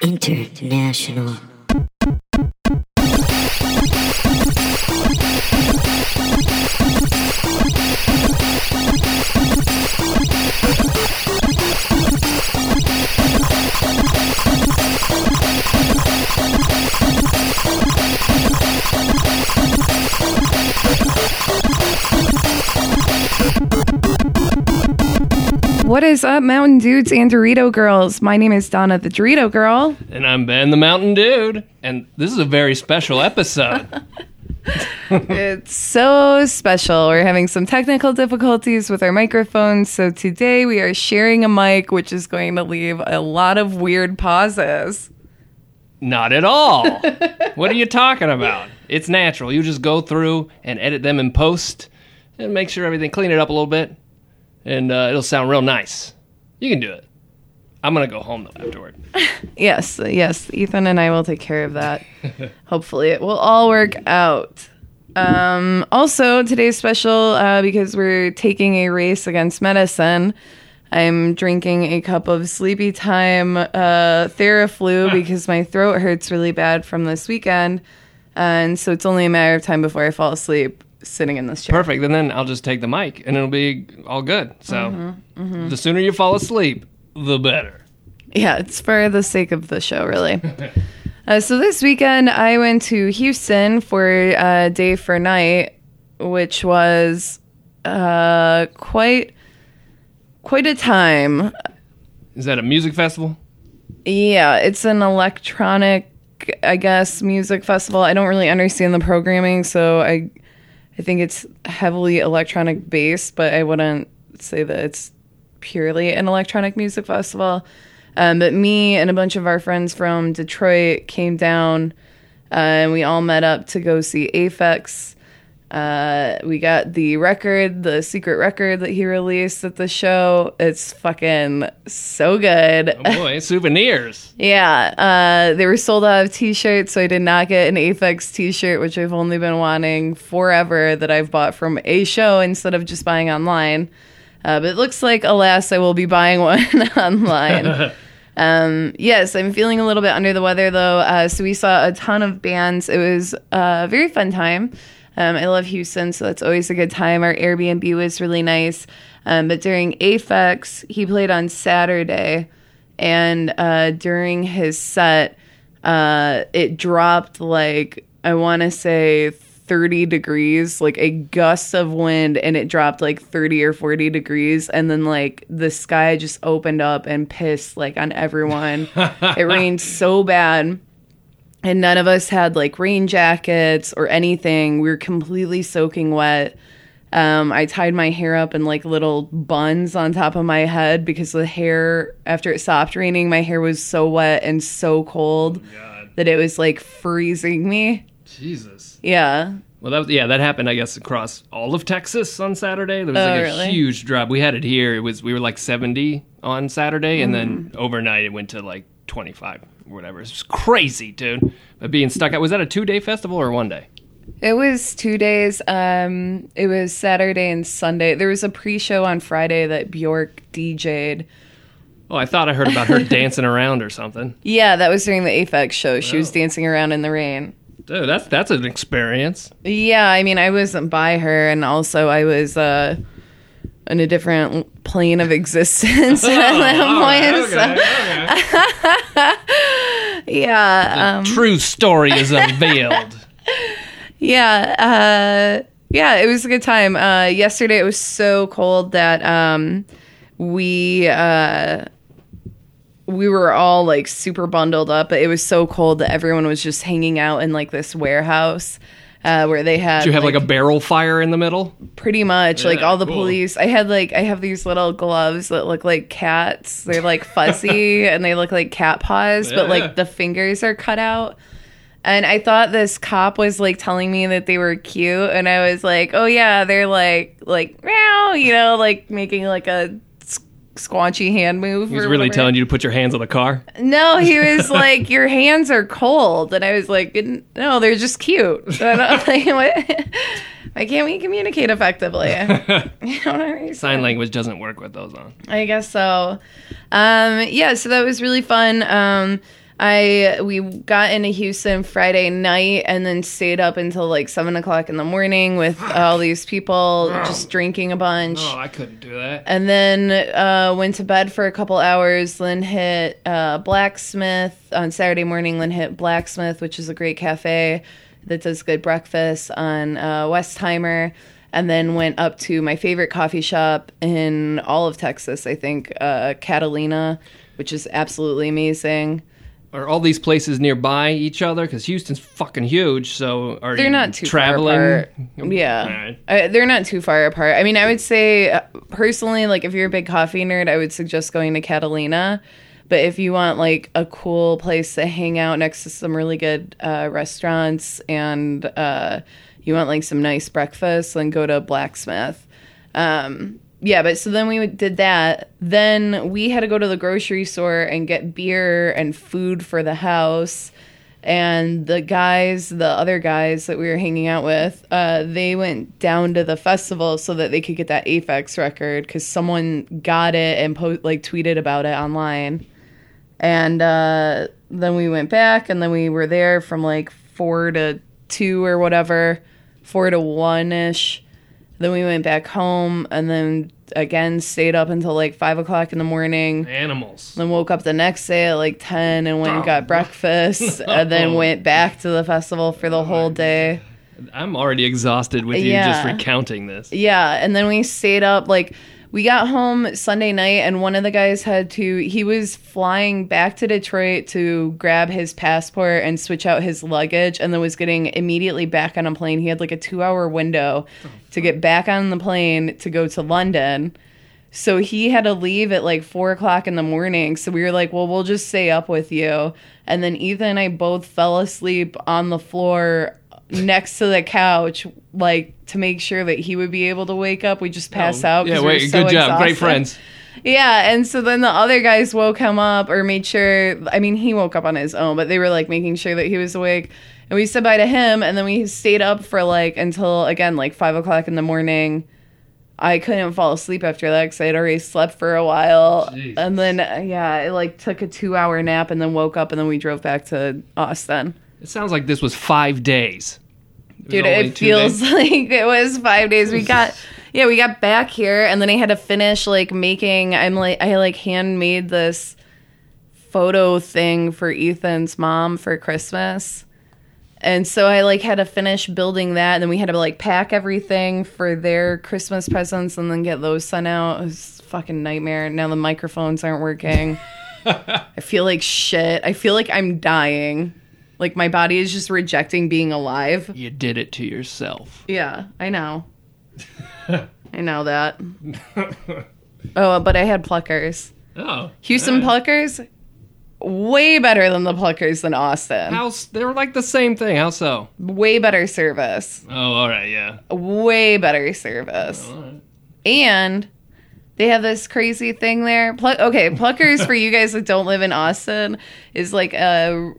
International. What is up, Mountain Dudes and Dorito Girls? My name is Donna the Dorito Girl. And I'm Ben the Mountain Dude. And this is a very special episode. It's so special. We're having some technical difficulties with our microphones, so today we are sharing a mic, which is going to leave a lot of weird pauses. Not at all. what are you talking about? It's natural. You just go through and edit them in post and make sure everything, clean it up a little bit, and uh, it'll sound real nice. You can do it. I'm going to go home though afterward. Yes, yes, Ethan and I will take care of that. Hopefully, it will all work out. Um, also, today's special uh, because we're taking a race against medicine. I'm drinking a cup of Sleepy Time uh, Theraflu because my throat hurts really bad from this weekend. And so it's only a matter of time before I fall asleep sitting in this chair. Perfect. And then I'll just take the mic and it'll be all good. So the sooner you fall asleep, the better. Yeah, it's for the sake of the show, really. uh, so this weekend, I went to Houston for uh, Day for Night, which was uh, quite quite a time. Is that a music festival? Yeah, it's an electronic, I guess, music festival. I don't really understand the programming, so I I think it's heavily electronic based, but I wouldn't say that it's purely an electronic music festival. Um, but me and a bunch of our friends from Detroit came down uh, and we all met up to go see Aphex. Uh, we got the record, the secret record that he released at the show. It's fucking so good. Oh boy, souvenirs. Yeah, uh, they were sold out of t-shirts, so I did not get an Aphex t-shirt, which I've only been wanting forever. That I've bought from a show instead of just buying online. Uh, but it looks like, alas, I will be buying one online. um, yes, I'm feeling a little bit under the weather though. Uh, so we saw a ton of bands. It was a very fun time. Um, I love Houston, so that's always a good time. Our Airbnb was really nice. Um, but during Aphex, he played on Saturday and uh, during his set, uh, it dropped like I want to say 30 degrees, like a gust of wind, and it dropped like 30 or 40 degrees, and then like the sky just opened up and pissed like on everyone. it rained so bad. And none of us had like rain jackets or anything. We were completely soaking wet. Um, I tied my hair up in like little buns on top of my head because the hair, after it stopped raining, my hair was so wet and so cold that it was like freezing me. Jesus. Yeah. Well, that was, yeah, that happened, I guess, across all of Texas on Saturday. There was Oh, like a really? huge drop. We had it here. It was we were like 70 on Saturday, and then Mm. overnight it went to like 25 or whatever. It's just crazy, dude. But being stuck out was that a two day festival or one day? It was two days. Um, it was Saturday and Sunday. There was a pre-show on Friday that Bjork DJ'd. Oh, I thought I heard about her dancing around or something. Yeah, that was during the Aphex show. She was Oh. dancing around in the rain. Dude, that's that's an experience. Yeah, I mean, I wasn't by her, and also I was uh, in a different plane of existence at that Oh, All right, point. so- okay, okay. yeah, um, True story is unveiled. yeah, uh, yeah. It was a good time. Uh, yesterday it was so cold that um, we uh, we were all like super bundled up. But it was so cold that everyone was just hanging out in like this warehouse. Uh, where they had Did you have like, a barrel fire in the middle? pretty much like all the cool. police i had like i have these little gloves that look like cats they're like fuzzy and they look like cat paws but like the fingers are cut out and i thought this cop was like telling me that they were cute and i was like oh yeah they're like like meow you know like making like a s- squanchy hand move He was really telling you to put your hands on the car. no, he was like, "Your hands are cold," and I was like, "No, they're just cute." And I'm like? Why can't we communicate effectively? you know what I mean? Sign language doesn't work with those on. I guess so. Um, yeah, so that was really fun. Um, I we got into Houston Friday night and then stayed up until like seven o'clock in the morning with all these people just drinking a bunch. Oh, I couldn't do that. And then uh, went to bed for a couple hours. Lynn hit uh, Blacksmith on Saturday morning. Lynn hit Blacksmith, which is a great cafe that does good breakfast on uh, Westheimer. And then went up to my favorite coffee shop in all of Texas, I think, uh, Catalina, which is absolutely amazing. Are all these places nearby each other? Because Houston's fucking huge. So are They're you not too traveling? far apart. Yeah, Alright. uh, they're not too far apart. I mean, I would say uh, personally, like if you're a big coffee nerd, I would suggest going to Catalina. But if you want like a cool place to hang out next to some really good uh, restaurants and uh, you want like some nice breakfast, then go to Blacksmith. Um, yeah, but so then we did that. Then we had to go to the grocery store and get beer and food for the house. And the guys, the other guys that we were hanging out with, uh, they went down to the festival so that they could get that Aphex record because someone got it and po- like tweeted about it online. And uh, then we went back, and then we were there from like four to two or whatever, four to one ish. Then we went back home, and then again stayed up until like five o'clock in the morning. Animals. Then woke up the next day at like ten and went and got breakfast, and then went back to the festival for the whole day. I'm already exhausted with you just recounting this. Yeah, and then we stayed up like we got home Sunday night and one of the guys had to he was flying back to Detroit to grab his passport and switch out his luggage and then was getting immediately back on a plane. He had like a 2-hour window to get back on the plane to go to London. So he had to leave at like four o'clock in the morning. So we were like, well, we'll just stay up with you. And then Ethan and I both fell asleep on the floor next to the couch, like to make sure that he would be able to wake up. We just pass out. Oh, Yeah, we were wait, so good job. Great friends. Yeah, and so then the other guys woke him up or made sure. I mean, he woke up on his own, but they were like making sure that he was awake. And we said bye to him, and then we stayed up for like until again like five o'clock in the morning. I couldn't fall asleep after that because I had already slept for a while, Jesus. and then uh, yeah, I like took a two-hour nap and then woke up, and then we drove back to Austin. It sounds like this was five days. was Dude, it feels days. like it was five days. We got yeah, we got back here and then I had to finish like making I'm like I like handmade this photo thing for Ethan's mom for Christmas. And so I like had to finish building that and then we had to like pack everything for their Christmas presents and then get those sent out. It was a fucking nightmare. Now the microphones aren't working. I feel like shit. I feel like I'm dying. Like my body is just rejecting being alive. You did it to yourself. Yeah, I know. I know that. oh, but I had pluckers. Oh, Houston alright. pluckers, way better than the pluckers in Austin. How they were like the same thing. How so? Way better service. Oh, all right, yeah. Way better service. All right. And they have this crazy thing there. Pl- okay, pluckers for you guys that don't live in Austin is like a.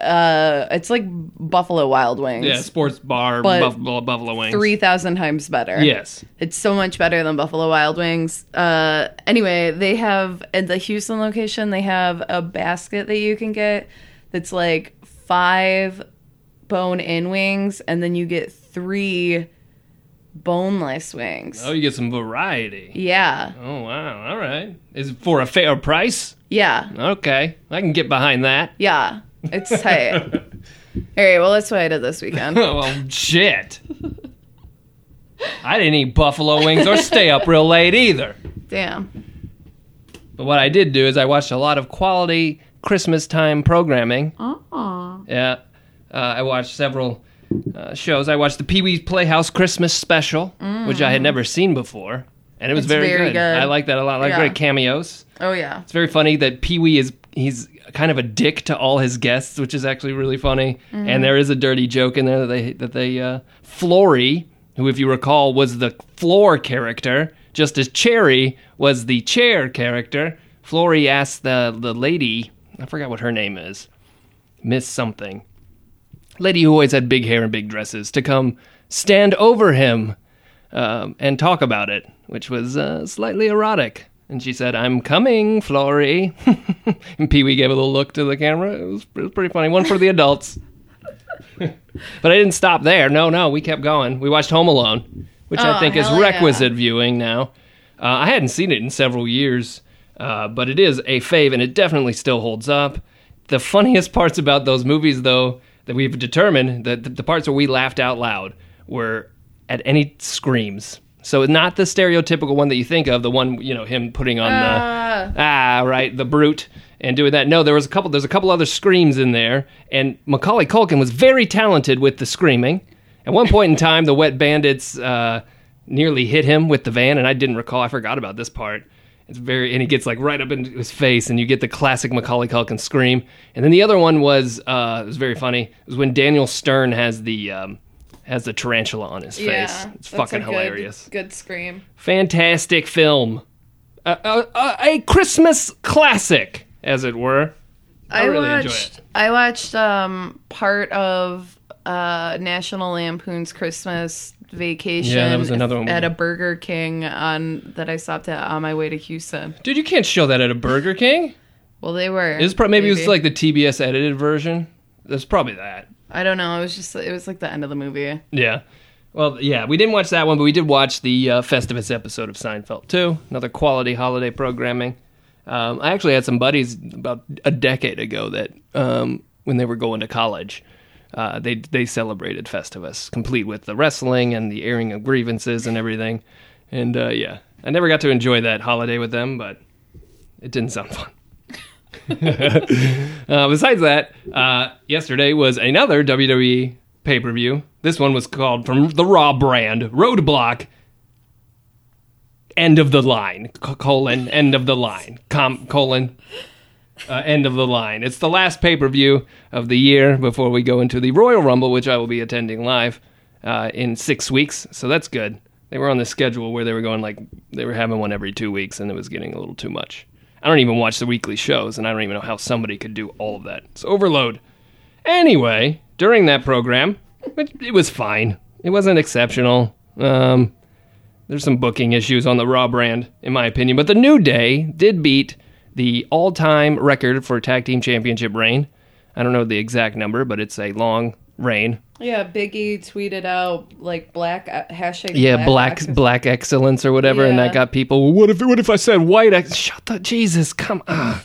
Uh, it's like Buffalo Wild Wings. Yeah, sports bar, But buffalo, buffalo wings. three thousand times better. Yes. It's so much better than Buffalo Wild Wings. Uh, anyway, they have at the Houston location, they have a basket that you can get that's like five bone in wings, and then you get three boneless wings. Oh, you get some variety. Yeah, Oh wow! All right. Is it for a fair price? yeah, Okay, I can get behind that. yeah. It's tight. All right, well, that's what I did this weekend. well, shit. I didn't eat buffalo wings or stay up real late either. Damn. But what I did do is I watched a lot of quality Christmas time programming. Oh. Yeah. Uh, I watched several uh, shows. I watched the Pee Wee's Playhouse Christmas special, which I had never seen before. And it was It's very, very good. good. I like that a lot. I like Yeah. great cameos. Oh yeah. It's very funny that Pee Wee is he's kind of a dick to all his guests, which is actually really funny. Mm-hmm. And there is a dirty joke in there that they that they uh, Floory, who if you recall was the floor character, just as Chairry was the chair character. Floory asked the the lady, I forgot what her name is, Miss something, lady who always had big hair and big dresses, to come stand over him um, and talk about it, which was uh, slightly erotic. And she said, I'm coming, Floory. and Pee Wee gave a little look to the camera. It was, it was pretty funny. One for the adults. but I didn't stop there. No, no, we kept going. We watched Home Alone, which I Oh, think is hell yeah. requisite viewing now. Uh, I hadn't seen it in several years, uh, but it is a fave, and it definitely still holds up. The funniest parts about those movies, though, that we've determined that the, the parts where we laughed out loud were at any screams. So not the stereotypical one that you think of, the one you know him putting on Ah. the ah right the brute and doing that. No, there was a couple. There's a couple other screams in there, and Macaulay Culkin was very talented with the screaming. At one point in time, the Wet Bandits uh, nearly hit him with the van, and I didn't recall. I forgot about this part. It's very, and he gets like right up into his face, and you get the classic Macaulay Culkin scream. And then the other one was, uh, it was very funny. It was when Daniel Stern has the um, has the tarantula on his face. Yeah, It's that's a fucking good- hilarious. Good scream. Fantastic film, uh, uh, uh, a Christmas classic, as it were. I, really watched, enjoy it. I watched um, part of uh, National Lampoon's Christmas Vacation. Yeah, that was another one. at a Burger King on that I stopped at on my way to Houston. Dude, you can't show that at a Burger King. Well, they were. It was pro- maybe, it was like the TBS edited version. That's probably that. I don't know. It was just it was like the end of the movie. Yeah. Well, yeah, we didn't watch that one, but we did watch the uh, Festivus episode of Seinfeld too. Another quality holiday programming. Um, I actually had some buddies about a decade ago that, um, when they were going to college, uh, they they celebrated Festivus, complete with the wrestling and the airing of grievances and everything. And uh, yeah, I never got to enjoy that holiday with them, but it didn't sound fun. uh, besides that, uh, yesterday was another WWE pay per view. This one was called from the Raw brand Roadblock. End of the line, colon, end of the line, com, colon, uh, end of the line. It's the last pay per view of the year before we go into the Royal Rumble, which I will be attending live uh, in six weeks. So that's good. They were on the schedule where they were going like they were having one every two weeks, and it was getting a little too much. I don't even watch the weekly shows, and I don't even know how somebody could do all of that. It's overload. Anyway, during that program, it, it was fine. It wasn't exceptional. Um, there's some booking issues on the Raw brand, in my opinion. But the New Day did beat the all time record for tag team championship reign. I don't know the exact number, but it's a long reign. Yeah, Biggie tweeted out like black uh, hashtag. Yeah, black access- black excellence or whatever, and that got people. What if what if I said white? Ex- Shut the Jesus, come on.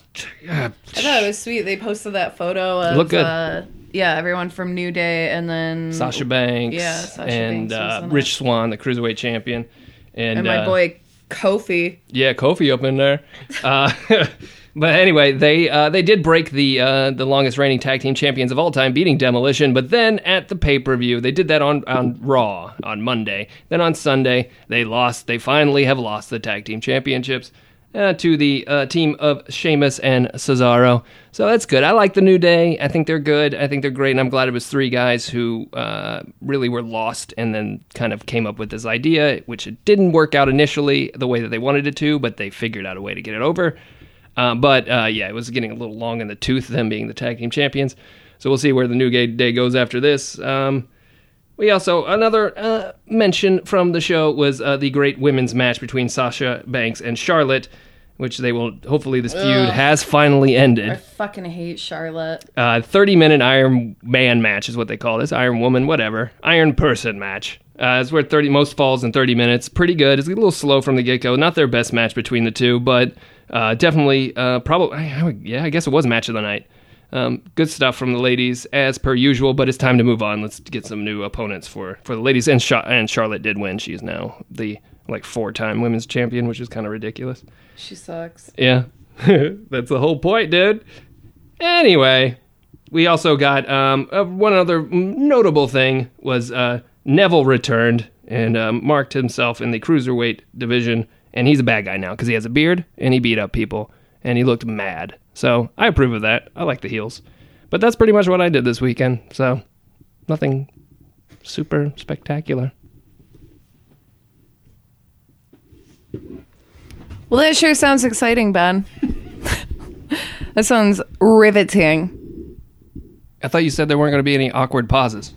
I thought it was sweet. They posted that photo of looked good. Uh, yeah, everyone from New Day, and then Sasha Banks, Yeah, Sasha and Banks uh. Rich Swann, the cruiserweight champion, and, and my uh, boy Kofi. Yeah, Kofi up in there. But anyway, they uh, they did break the uh, the longest reigning tag team champions of all time, beating Demolition. But then at the pay per view, they did that on on Raw on Monday. Then on Sunday, they lost. They finally have lost the tag team championships. Uh, to the uh, team of Sheamus and Cesaro. So that's good. I like the New Day. I think they're good. I think they're great. And I'm glad it was three guys who uh, really were lost and then kind of came up with this idea, which it didn't work out initially the way that they wanted it to, but they figured out a way to get it over. Uh, but uh, yeah, it was getting a little long in the tooth, them being the tag team champions. So we'll see where the New Day goes after this. Um, we also another uh, mention from the show was uh, the great women's match between Sasha Banks and Charlotte, which they will hopefully this feud Ugh. has finally ended. I fucking hate Charlotte. Uh, Thirty minute Iron Man match is what they call this. Iron Woman, whatever. Iron Person match. Uh, it's where thirty most falls in thirty minutes. Pretty good. It's a little slow from the get go. Not their best match between the two, but uh, definitely uh, probably yeah. I guess it was match of the night. Um, good stuff from the ladies as per usual, but it's time to move on. Let's get some new opponents for for the ladies. And Sha- and Charlotte did win. She is now the like four time women's champion, which is kind of ridiculous. She sucks. Yeah, that's the whole point, dude. Anyway, we also got um, uh, one other notable thing was uh, Neville returned and um, marked himself in the cruiserweight division, and he's a bad guy now because he has a beard and he beat up people and he looked mad. So I approve of that. I like the heels, but that's pretty much what I did this weekend. So nothing super spectacular. Well, that sure sounds exciting, Ben. that sounds riveting. I thought you said there weren't going to be any awkward pauses.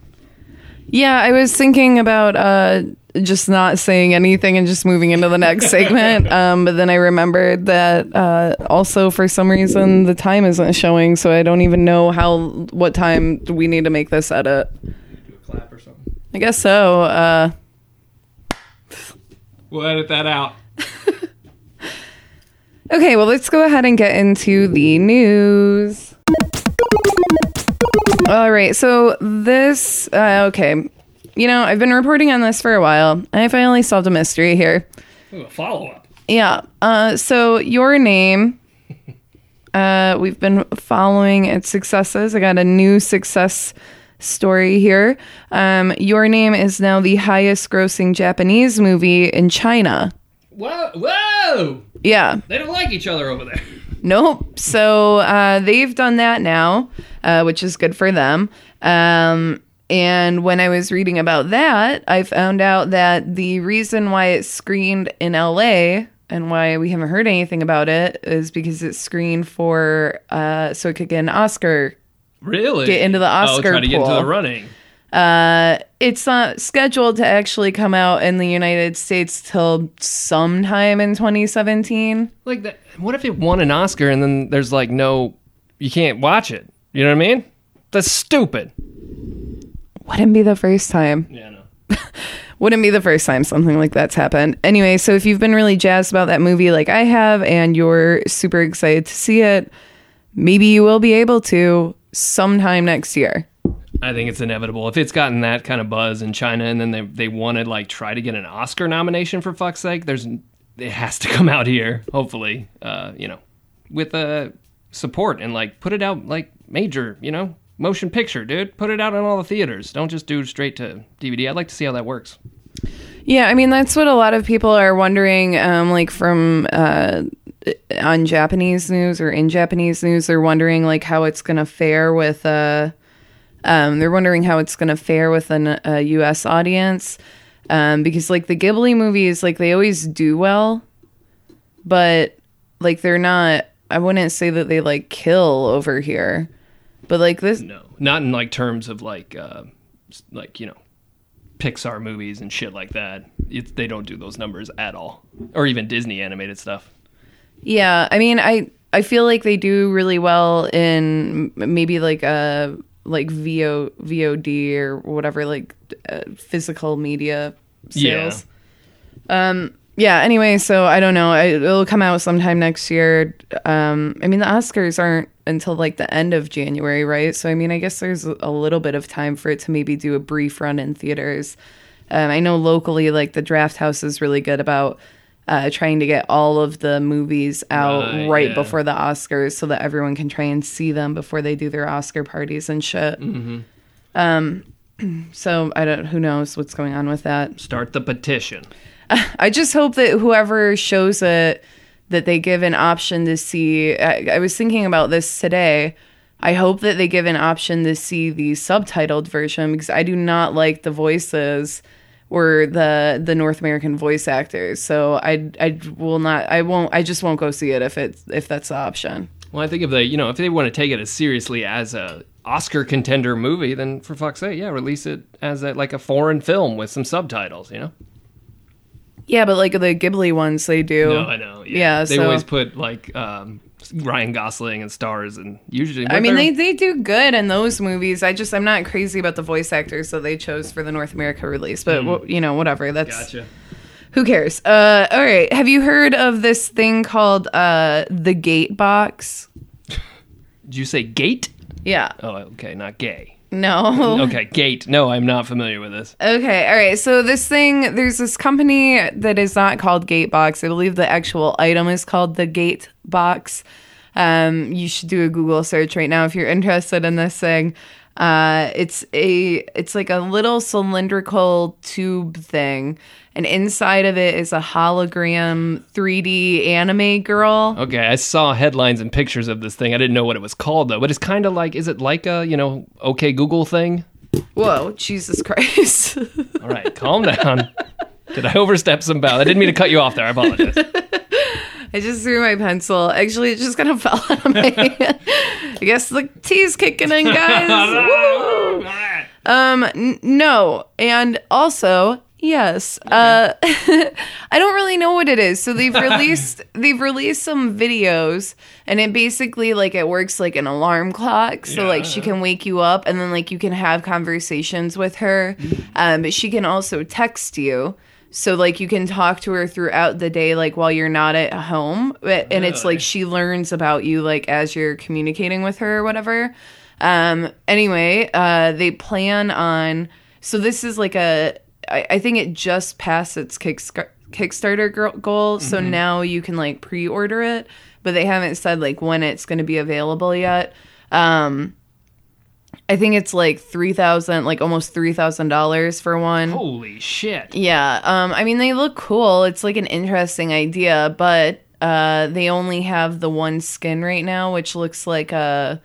Yeah, I was thinking about uh, just not saying anything and just moving into the next segment. Um, but then I remembered that uh, also for some reason the time isn't showing, so I don't even know how what time we need to make this edit. Do a clap or something. I guess so. Uh, We'll edit that out. okay, well let's go ahead and get into the news. All right, so this uh, okay. You know, I've been reporting on this for a while, I finally solved a mystery here. Ooh, a follow up. Yeah. Uh, so your name, uh, we've been following its successes. I got a new success story here. Um, your name is now the highest grossing Japanese movie in China. Whoa! Whoa! Yeah. They don't like each other over there. Nope. So uh, they've done that now, uh, which is good for them. Um, and when I was reading about that, I found out that the reason why it's screened in LA and why we haven't heard anything about it is because it's screened for uh, so it could get an Oscar. Really? Get into the Oscar Oh, try to get into pool. the running. Uh, it's not scheduled to actually come out in the United States till sometime in 2017. Like that. What if it won an Oscar and then there's like no, you can't watch it. You know what I mean? That's stupid. Wouldn't be the first time. Yeah, no. wouldn't be the first time something like that's happened. Anyway, so if you've been really jazzed about that movie like I have and you're super excited to see it, maybe you will be able to sometime next year. I think it's inevitable. If it's gotten that kind of buzz in China and then they they want to like try to get an Oscar nomination for fuck's sake, there's it has to come out here. Hopefully, uh, you know, with uh, support and like put it out like major, you know, motion picture, dude. Put it out in all the theaters. Don't just do straight to DVD. I'd like to see how that works. Yeah, I mean that's what a lot of people are wondering um like from uh on Japanese news or in Japanese news they're wondering like how it's to fare with uh um they're wondering how it's going to fare with an, a US audience um because like the Ghibli movies like they always do well but like they're not I wouldn't say that they like kill over here. But like this No, not in like terms of like uh, like you know, Pixar movies and shit like that. It, they don't do those numbers at all, or even Disney animated stuff. Yeah, I mean, I I feel like they do really well in maybe like a like VO VOD or whatever like uh, physical media sales. Yeah. Um yeah, anyway, so I don't know. I, it'll come out sometime next year. Um I mean, the Oscars aren't until like the end of January, right? So I mean, I guess there's a little bit of time for it to maybe do a brief run in theaters. Um, I know locally, like the Draft House is really good about uh, trying to get all of the movies out Right, right, yeah. before the Oscars so that everyone can try and see them before they do their Oscar parties and shit. Mm-hmm. Um, so I don't. Who knows what's going on with that? Start the petition. I just hope that whoever shows it that they give an option to see. I, I was thinking about this today. I hope that they give an option to see the subtitled version because I do not like the voices or the the North American voice actors. So I I will not. I won't. I just won't go see it if it's if that's the option. Well, I think if they, you know, if they want to take it as seriously as a Oscar contender movie, then for fuck's sake, yeah, release it as a, like a foreign film with some subtitles. You know? Yeah, but like the Ghibli ones, they do. No, I know. Yeah, they so- always put like um, Ryan Gosling and stars, and usually. I mean, they, they do good in those movies. I just I'm not crazy about the voice actors that they chose for the North America release, but wh- you know, whatever. That's Gotcha. who cares. Uh, all right. Have you heard of this thing called uh the Gate Box? Did you say gate? Yeah. Oh, okay, not gay. No. Okay, gate. No, I'm not familiar with this. Okay, all right. So this thing, there's this company that is not called Gatebox. I believe the actual item is called the Gate Box. Um, you should do a Google search right now if you're interested in this thing. Uh, it's a, it's like a little cylindrical tube thing, and inside of it is a hologram 3D anime girl. Okay, I saw headlines and pictures of this thing. I didn't know what it was called though. But it's kind of like, is it like a you know, okay Google thing? Whoa, Jesus Christ! All right, calm down. Did I overstep some bounds? I didn't mean to cut you off there. I apologize. I just threw my pencil. Actually, it just kind of fell out of my hand. I guess the tea's kicking in, guys. Woo! Um, n- no, and also yes. Uh, I don't really know what it is. So they've released they've released some videos, and it basically like it works like an alarm clock. So like she can wake you up, and then like you can have conversations with her. Um, but she can also text you. So like you can talk to her throughout the day, like while you're not at home, But- and it's like she learns about you like as you're communicating with her or whatever. Um, anyway, uh, they plan on. So this is like a. I, I think it just passed its Kickstar- Kickstarter goal, so now you can like pre-order it, but they haven't said like when it's going to be available yet. Um, I think it's like three thousand, like almost three thousand dollars for one. Holy shit. Yeah. Um, I mean, they look cool. It's like an interesting idea, but uh, they only have the one skin right now, which looks like a,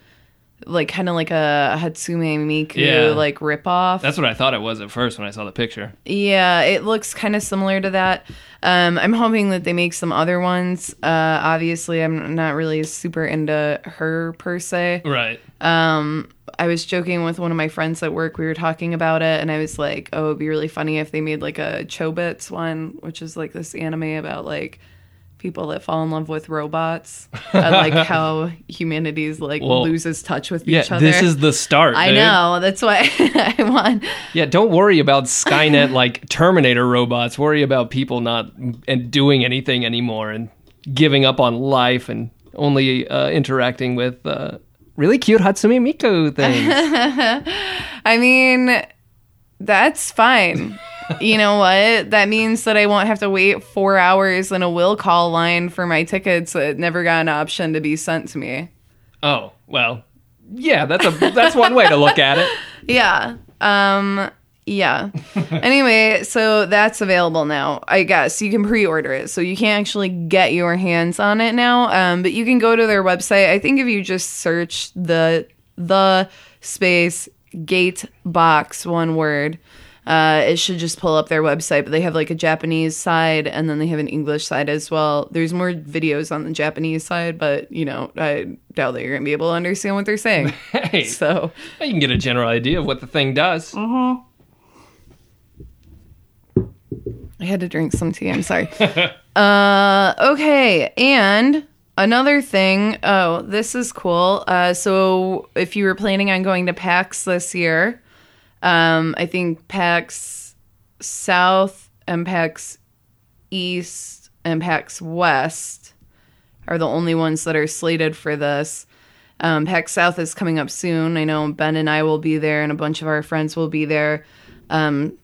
like kind of like a Hatsune Miku Yeah. like ripoff. That's what I thought it was at first when I saw the picture. yeah, it looks kind of similar to that. Um, I'm hoping that they make some other ones. Uh, obviously, I'm not really super into her per se. Right. Um, I was joking with one of my friends at work. We were talking about it, and I was like, "Oh, it'd be really funny if they made like a Chobits one, which is like this anime about like people that fall in love with robots and like how humanity's like Well, loses touch with Yeah, each other." this is the start. I dude. know. That's why I want. Yeah, don't worry about Skynet like Terminator robots. Worry about people not and doing anything anymore and giving up on life and only uh, interacting with uh, really cute Hatsune Miku things. I mean, that's fine. You know what? That means that I won't have to wait four hours in a will call line for my tickets that never got an option to be sent to me. oh well, yeah, that's a that's one way to look at it. Yeah. Um yeah. anyway, so that's available now. I guess you can pre-order it. So you can't actually get your hands on it now. Um but you can go to their website. I think if you just search the the space gate box one word uh, it should just pull up their website, but they have like a Japanese side and then they have an English side as well. There's more videos on the Japanese side, but you know, I doubt that you're gonna be able to understand what they're saying. Hey, so you can get a general idea of what the thing does. I had to drink some tea. I'm sorry. uh, okay, and another thing. Oh, this is cool. Uh, so if you were planning on going to PAX this year, um, I think PAX South and PAX East and PAX West are the only ones that are slated for this. Um, PAX South is coming up soon. I know Ben and I will be there, and a bunch of our friends will be there. Um,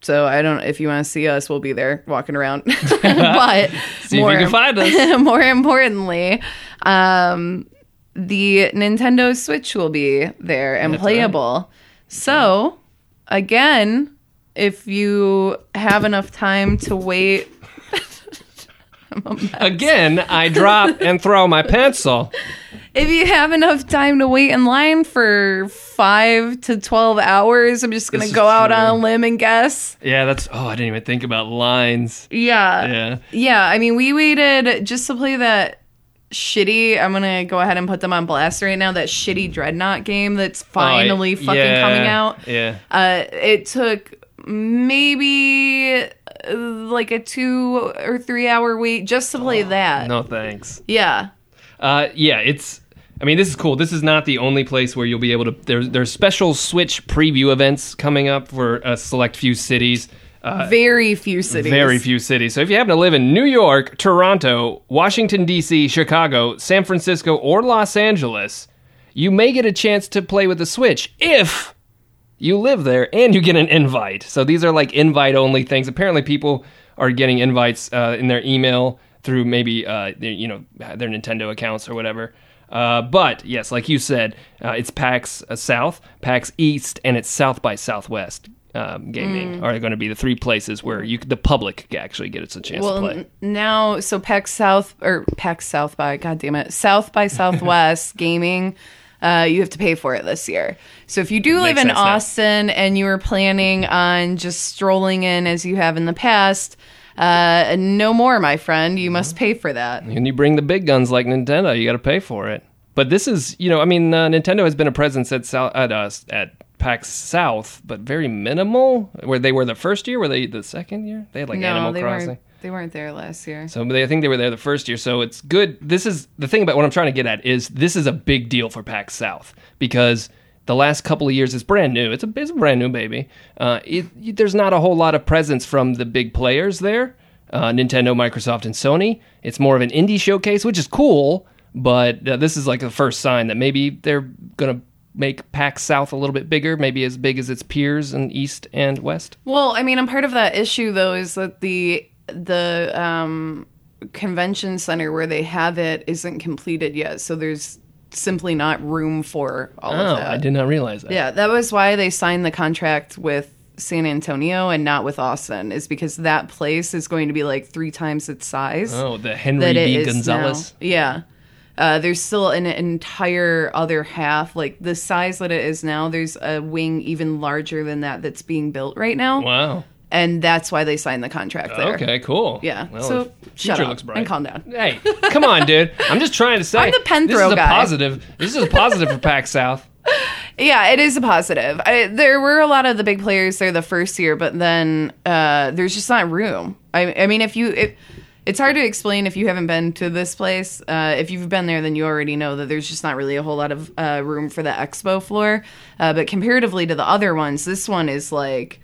so I don't. If you want to see us, we'll be there walking around. but See if you can find us. more importantly, um, the Nintendo Switch will be there and That's playable. So, again, if you have enough time to wait, Again, I drop and throw my pencil. if you have enough time to wait in line for five to 12 hours, I'm just going to go out true. on a limb and guess. Yeah, that's. Oh, I didn't even think about lines. Yeah. Yeah. Yeah, I mean, we waited just to play that shitty. I'm gonna go ahead and put them on blast right now. That shitty Dreadnought game that's finally Oh, fucking yeah, coming out. Yeah. Uh, it took maybe uh, like a two or three hour wait just to play that. Oh, No thanks. Yeah. Uh, yeah, it's. I mean, this is cool. This is not the only place where you'll be able to. There's there's special Switch preview events coming up for a select few cities. Uh, Very few cities. very few cities. So if you happen to live in New York, Toronto, Washington D.C., Chicago, San Francisco, or Los Angeles, you may get a chance to play with the Switch if you live there and you get an invite. So these are like invite only things. Apparently, people are getting invites uh, in their email through maybe uh, their, you know their Nintendo accounts or whatever. Uh, but yes, like you said, uh, it's PAX uh, South, PAX East, and it's South by Southwest um, gaming are going to be the three places where you the public actually get it's a chance to Well, play. n- now, so PAX South or PAX South by God damn it, South by Southwest Gaming, uh, you have to pay for it this year. So if you do live in sense now. Austin and you were planning on just strolling in as you have in the past, uh, no more, my friend. You must pay for that. And you bring the big guns like Nintendo, you got to pay for it. But this is, you know, I mean, uh, Nintendo has been a presence at South, at us at PAX South, but very minimal. Where they were the first year, were they the second year? They had like no, Animal they Crossing. weren't. They weren't there last year. So they, I think they were there the first year. So it's good. This is the thing about what I'm trying to get at is this is a big deal for PAX South because the last couple of years it's brand new. It's a, it's a brand new baby. Uh, it, there's not a whole lot of presence from the big players there, uh, Nintendo, Microsoft, and Sony. It's more of an indie showcase, which is cool. But uh, this is like the first sign that maybe they're gonna make PAX South a little bit bigger, maybe as big as its peers in East and West. Well, I mean, and part of that issue though is that the the um, convention center where they have it isn't completed yet, so there's simply not room for all Oh, of that. I did not realize that. Yeah, that was why they signed the contract with San Antonio and not with Austin, is because that place is going to be like three times its size Oh, the Henry B. Gonzalez. now. Yeah. Uh, there's still an entire other half, like the size that it is now. There's a wing even larger than that that's being built right now, Wow. and that's why they signed the contract there. Okay, cool. Yeah. Well, so shut future up looks bright. and calm down. Hey, come on, dude. I'm just trying to say. I'm the pen this is a guy. positive. This is a positive for PAX South. Yeah, it is a positive. I, there were a lot of the big players there the first year, but then uh, there's just not room. I, I mean, if you, if, it's hard to explain if you haven't been to this place. Uh, if you've been there, then you already know that there's just not really a whole lot of uh, room for the expo floor. Uh, but comparatively to the other ones, this one is like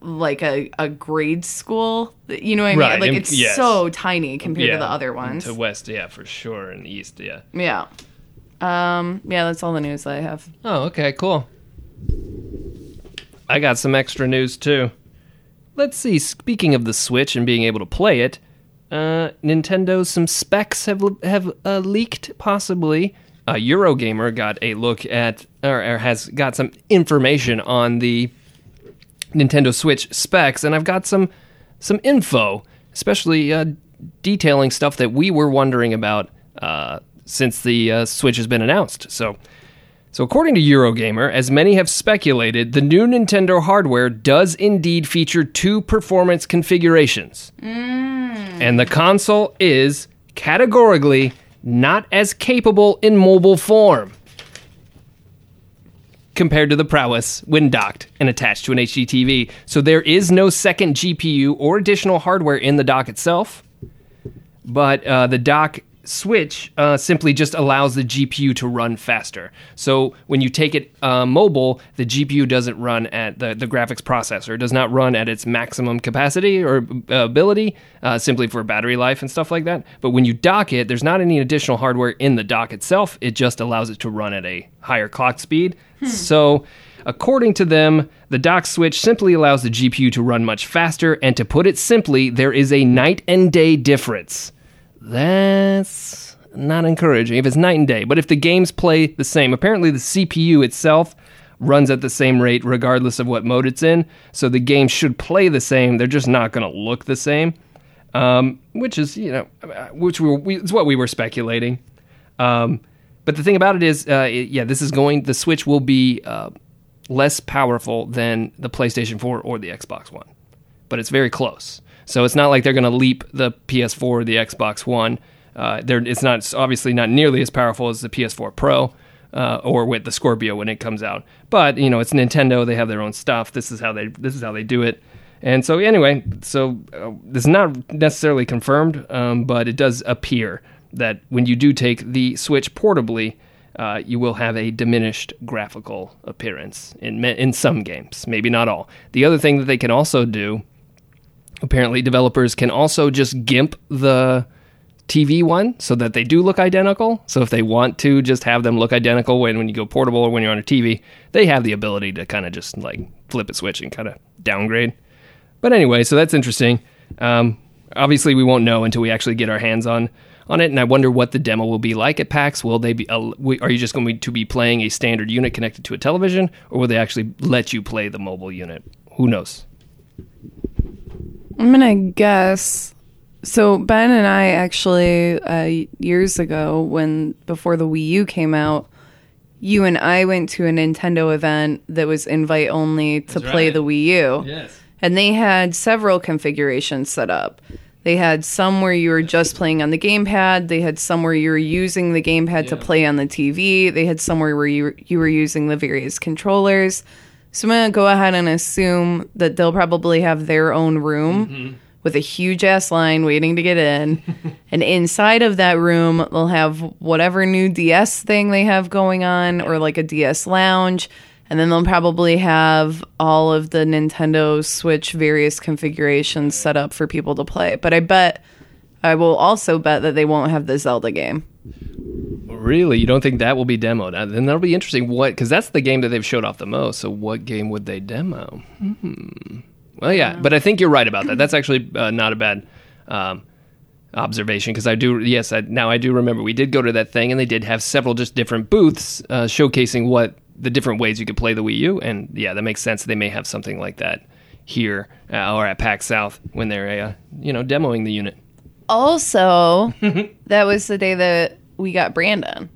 like a, a grade school. You know what I mean? Right, Like and- it's yes. so tiny compared to the other ones. To West, yeah, for sure, and East, yeah. yeah. Um, yeah, that's all the news I have. Oh, okay, cool. I got some extra news too. Let's see. Speaking of the Switch and being able to play it, uh, Nintendo's some specs have have uh, leaked. Possibly, uh, Eurogamer got a look at or, or has got some information on the Nintendo Switch specs, and I've got some some info, especially uh, detailing stuff that we were wondering about uh, since the uh, Switch has been announced. So. So, according to Eurogamer, as many have speculated, the new Nintendo hardware does indeed feature two performance configurations. And the console is categorically not as capable in mobile form compared to the prowess when docked and attached to an HD TV. So, there is no second GPU or additional hardware in the dock itself but uh, the dock switch uh, simply just allows the GPU to run faster. So when you take it uh, mobile, the GPU doesn't run at the, the graphics processor does not run at its maximum capacity or uh, ability, uh, simply for battery life and stuff like that. But when you dock it, there's not any additional hardware in the dock itself. It just allows it to run at a higher clock speed. So. According to them, the dock switch simply allows the GPU to run much faster, and to put it simply, there is a night and day difference. That's not encouraging if it's night and day. But if the games play the same, apparently the CPU itself runs at the same rate regardless of what mode it's in. So the game should play the same. They're just not going to look the same, um, which is you know, which we, we it's what we were speculating. Um, but the thing about it is, uh, it- yeah, this is going. The Switch will be uh, less powerful than the PlayStation 4 or the Xbox One, but it's very close. So it's not like they're going to leap the PS4 or the Xbox One. Uh, it's not it's obviously not nearly as powerful as the PS4 Pro uh, or with the Scorpio when it comes out. But you know, it's Nintendo. They have their own stuff. This is how they this is how they do it. And so anyway, so uh, this is not necessarily confirmed, um, but it does appear that when you do take the Switch portably, uh, you will have a diminished graphical appearance in in some games, maybe not all. The other thing that they can also do, apparently, developers can also just gimp the TV one so that they do look identical. So if they want to just have them look identical when when you go portable or when you're on a TV, they have the ability to kind of just like flip a switch and kind of downgrade. But anyway, so that's interesting. Um, obviously, we won't know until we actually get our hands on on it, and I wonder what the demo will be like at PAX. Will they be? Uh, are you just going to be playing a standard unit connected to a television, or will they actually let you play the mobile unit? Who knows? I'm gonna guess. So Ben and I actually uh, years ago, when before the Wii U came out, you and I went to a Nintendo event that was invite only to That's play right. the Wii U, Yes. and they had several configurations set up. They had some where you were just playing on the gamepad. They had some where you were using the gamepad to play on the TV. They had somewhere where you you were using the various controllers. So I'm gonna go ahead and assume that they'll probably have their own room mm-hmm. with a huge ass line waiting to get in. and inside of that room, they'll have whatever new DS thing they have going on, or like a DS lounge. And then they'll probably have all of the Nintendo Switch various configurations set up for people to play. But I bet, I will also bet that they won't have the Zelda game. Really, you don't think that will be demoed? Uh, Then that'll be interesting. What? Because that's the game that they've showed off the most. So what game would they demo? Hmm. Well, yeah, but I think you're right about that. That's actually uh, not a bad um, observation because I do. Yes, I, now I do remember we did go to that thing and they did have several just different booths uh, showcasing what the different ways you could play the Wii U. And yeah, that makes sense. They may have something like that here uh, or at PAX South when they're uh, you know demoing the unit. Also, that was the day that we got Brandon.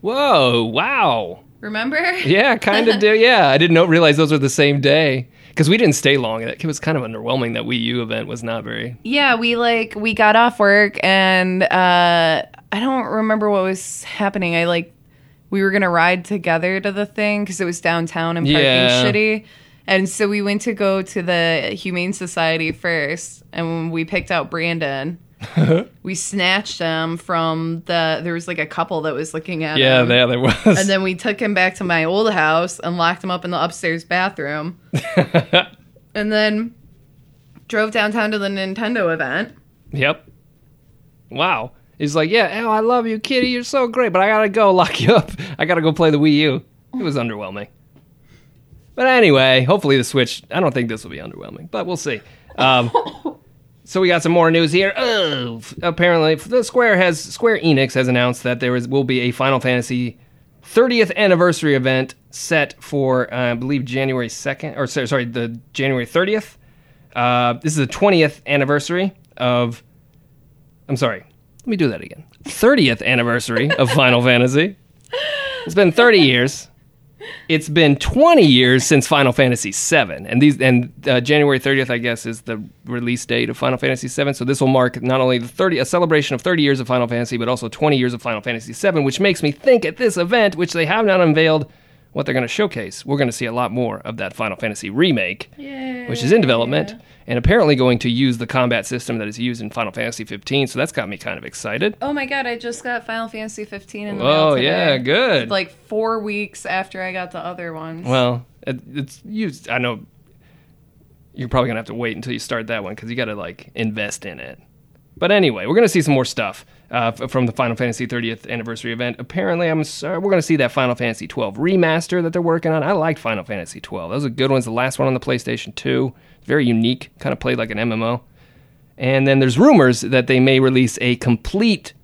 Whoa! Wow. Remember? Yeah, kind of do. Yeah, I didn't know, realize those were the same day because we didn't stay long. It was kind of underwhelming. That Wii U event was not very. Yeah, we like we got off work and uh I don't remember what was happening. I like we were gonna ride together to the thing because it was downtown and parking Yeah. shitty. And so we went to go to the Humane Society first, and we picked out Brandon, we snatched him from the. There was like a couple that was looking at Yeah, him. there, there was. And then we took him back to my old house and locked him up in the upstairs bathroom. and then drove downtown to the Nintendo event. yep. Wow. He's like, yeah, oh, I love you, kitty. You're so great, but I gotta go lock you up. I gotta go play the Wii U. It was underwhelming. But anyway, hopefully the Switch. I don't think this will be underwhelming, but we'll see. Um, so we got some more news here. Oh, apparently, the Square has Square Enix has announced that there is will be a Final Fantasy 30th anniversary event set for uh, I believe January 2nd or sorry, the January 30th. Uh, this is the 20th anniversary of. I'm sorry. Let me do that again. 30th anniversary of Final Fantasy. It's been 30 years. It's been 20 years since Final Fantasy VII, and these and uh, January 30th, I guess, is the release date of Final Fantasy VII. So this will mark not only the 30 a celebration of 30 years of Final Fantasy, but also 20 years of Final Fantasy VII, which makes me think at this event, which they have not unveiled, what they're going to showcase. We're going to see a lot more of that Final Fantasy remake, which is in development, and apparently going to use the combat system that is used in Final Fantasy 15. So that's got me kind of excited. Oh my god, I just got Final Fantasy 15 in the Oh mail yeah, good. Like four weeks after I got the other ones. Well, it, it's you. I know you're probably gonna have to wait until you start that one because you got to like invest in it. But anyway, we're gonna see some more stuff uh, f- from the Final Fantasy 30th anniversary event. Apparently, I'm sorry, we're gonna see that Final Fantasy 12 remaster that they're working on. I liked Final Fantasy 12. That was a good one. It's the last one on the PlayStation 2. Very unique, kind of played like an MMO. And then there's rumors that they may release a complete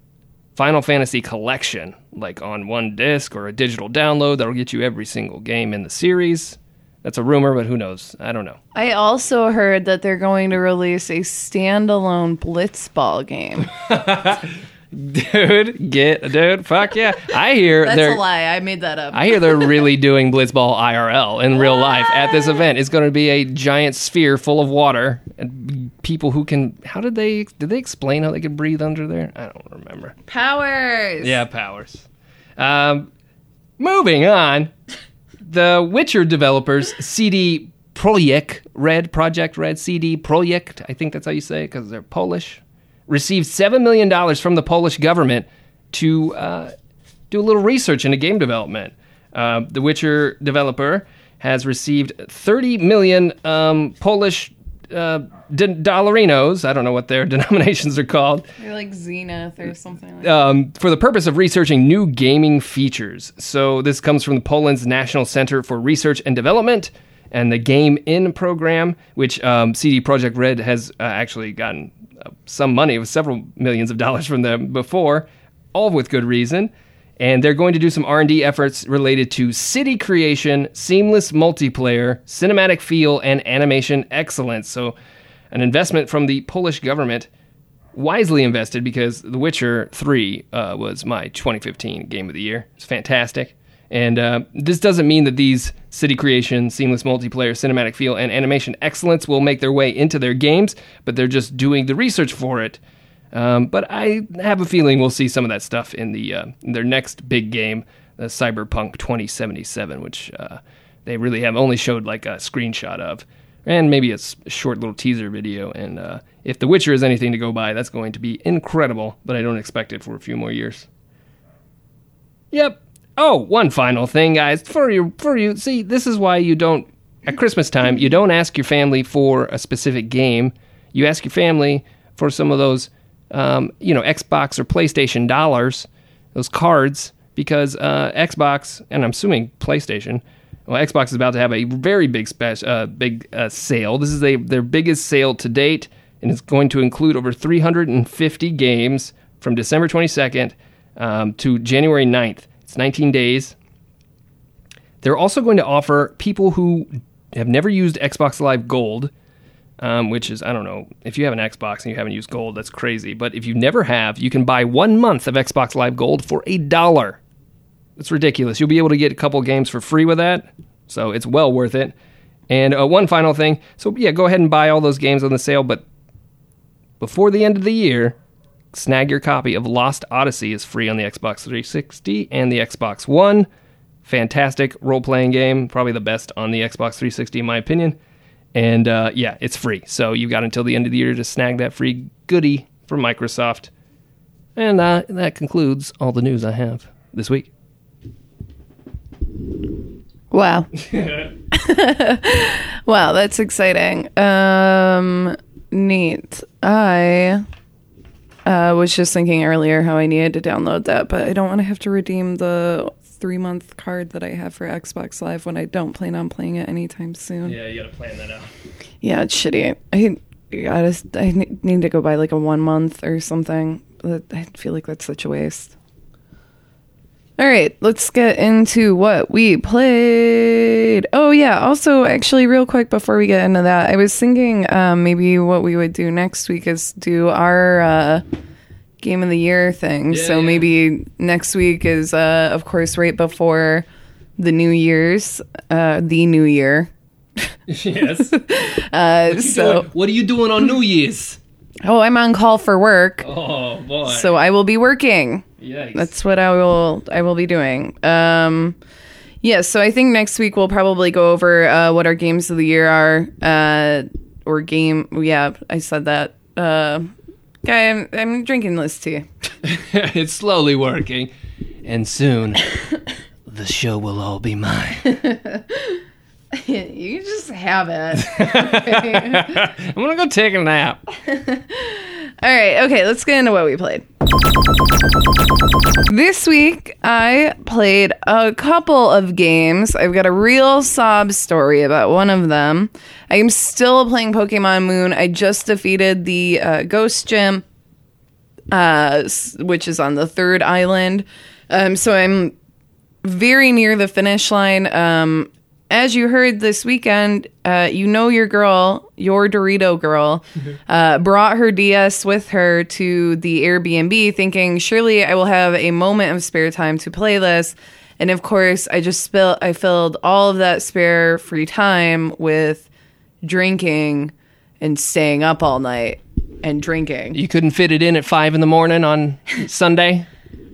Final Fantasy collection, like on one disc or a digital download that'll get you every single game in the series. That's a rumor, but who knows? I don't know. I also heard that they're going to release a standalone Blitzball game. Dude, get dude, fuck yeah! I hear That's they're a lie. I made that up. I hear they're really doing Blitzball IRL in real life at this event. It's going to be a giant sphere full of water and people who can. How did they? Did they explain how they could breathe under there? I don't remember. Powers. Yeah, powers. Um, moving on, the Witcher developers CD Projekt Red Projekt Red CD Projekt. I think that's how you say it because they're Polish. Received seven million dollars from the Polish government to uh, do a little research into game development. Uh, the Witcher developer has received 30 million um, Polish uh, d- dollarinos. I don't know what their denominations are called They're like Zenith or something like um, for the purpose of researching new gaming features. So this comes from the Poland's National Center for Research and Development and the GameINN program, which um, CD Projekt Red has uh, actually gotten uh, some money, with several millions of dollars from them before, all with good reason. And they're going to do some R&D efforts related to city creation, seamless multiplayer, cinematic feel, and animation excellence. So, an investment from the Polish government wisely invested because The Witcher 3 uh, was my 2015 game of the year. It's fantastic. And uh, this doesn't mean that these city creation, seamless multiplayer, cinematic feel, and animation excellence will make their way into their games, but they're just doing the research for it. Um, but I have a feeling we'll see some of that stuff in the uh, in their next big game, uh, Cyberpunk 2077, which they really have only showed like a screenshot of, and maybe a short little teaser video. And uh, if The Witcher is anything to go by, that's going to be incredible. But I don't expect it for a few more years. Yep. Oh, one final thing, guys. For you, for you. See, this is why you don't at Christmas time. You don't ask your family for a specific game. You ask your family for some of those, um, you know, Xbox or PlayStation dollars, those cards, because uh, Xbox and I'm assuming PlayStation. Well, Xbox is about to have a very big spe- uh, big uh, sale. This is a their biggest sale to date, and it's going to include over 350 games from December 22nd um, to January 9th. It's 19 days. They're also going to offer people who have never used Xbox Live Gold, um, which is, I don't know, if you have an Xbox and you haven't used Gold, that's crazy. But if you never have, you can buy one month of Xbox Live Gold for a dollar. It's ridiculous. You'll be able to get a couple games for free with that, so it's well worth it. And uh, one final thing so, yeah, go ahead and buy all those games on the sale, but before the end of the year, snag your copy of Lost Odyssey is free on the Xbox 360 and the Xbox One. Fantastic role playing game, probably the best on the Xbox 360 in my opinion. And uh, yeah, it's free. So you've got until the end of the year to snag that free goodie from Microsoft. And uh, that concludes all the news I have this week. Wow. wow, that's exciting. Um, neat. I uh, was just thinking earlier how I needed to download that, but I don't want to have to redeem the three month card that I have for Xbox Live when I don't plan on playing it anytime soon. Yeah, you got to plan that out. Yeah, it's shitty. I I just I need to go buy like a one month or something. I feel like that's such a waste. All right, let's get into what we played. Oh yeah, also actually real quick before we get into that, I was thinking um, maybe what we would do next week is do our uh, game of the year thing. Yeah, so yeah. maybe next week is uh, of course right before the New Year's, uh, the New Year. yes. Uh, so what are you doing on New Year's? Oh, I'm on call for work, Oh boy. so I will be working. Yikes. That's what I will I will be doing. Um yeah, so I think next week we'll probably go over uh, what our games of the year are uh or game yeah, I said that. Uh guy, I'm I'm drinking this tea. it's slowly working, and soon the show will all be mine. you just have it. I'm gonna go take a nap. All right, okay, let's get into what we played. This week, I played a couple of games. I've got a real sob story about one of them. I am still playing Pokemon Moon. I just defeated the uh, Ghost Gym, uh, which is on the third island. Um, so I'm very near the finish line. Um, as you heard this weekend, uh, you know your girl, your Dorito girl, uh, brought her DS with her to the Airbnb, thinking surely I will have a moment of spare time to play this. And of course, I just spilled. I filled all of that spare free time with drinking and staying up all night and drinking. You couldn't fit it in at five in the morning on Sunday.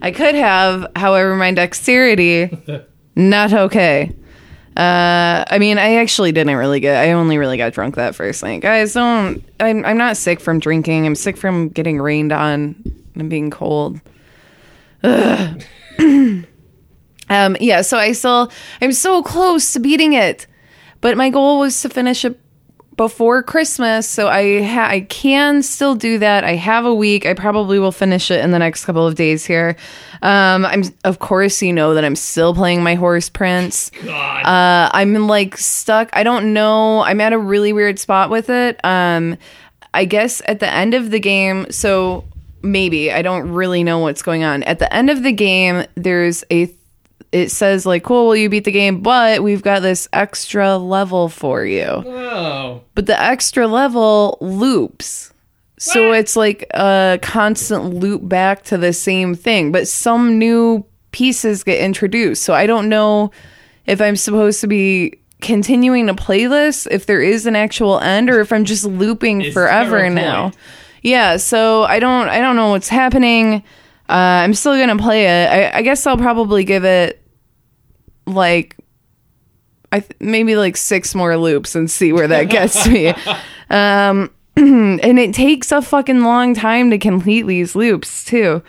I could have, however, my dexterity not okay. Uh, I mean, I actually didn't really get. I only really got drunk that first night, guys. Don't. I'm. I'm not sick from drinking. I'm sick from getting rained on and being cold. Ugh. um. Yeah. So I still. I'm so close to beating it, but my goal was to finish it before Christmas, so I ha- I can still do that. I have a week. I probably will finish it in the next couple of days here. Um, I'm of course you know that I'm still playing my horse prince. God. Uh, I'm like stuck. I don't know. I'm at a really weird spot with it. Um, I guess at the end of the game, so maybe I don't really know what's going on. At the end of the game, there's a it says like, "Cool, well you beat the game, but we've got this extra level for you." oh. but the extra level loops. So What? it's like a constant loop back to the same thing, but some new pieces get introduced. So I don't know if I'm supposed to be continuing to play this, if there is an actual end, or if I'm just looping Is forever now. Yeah, so I don't I don't know what's happening. Uh, I'm still gonna play it. I, I guess I'll probably give it like I th- maybe like six more loops and see where that gets me. Um, and it takes a fucking long time to complete these loops too.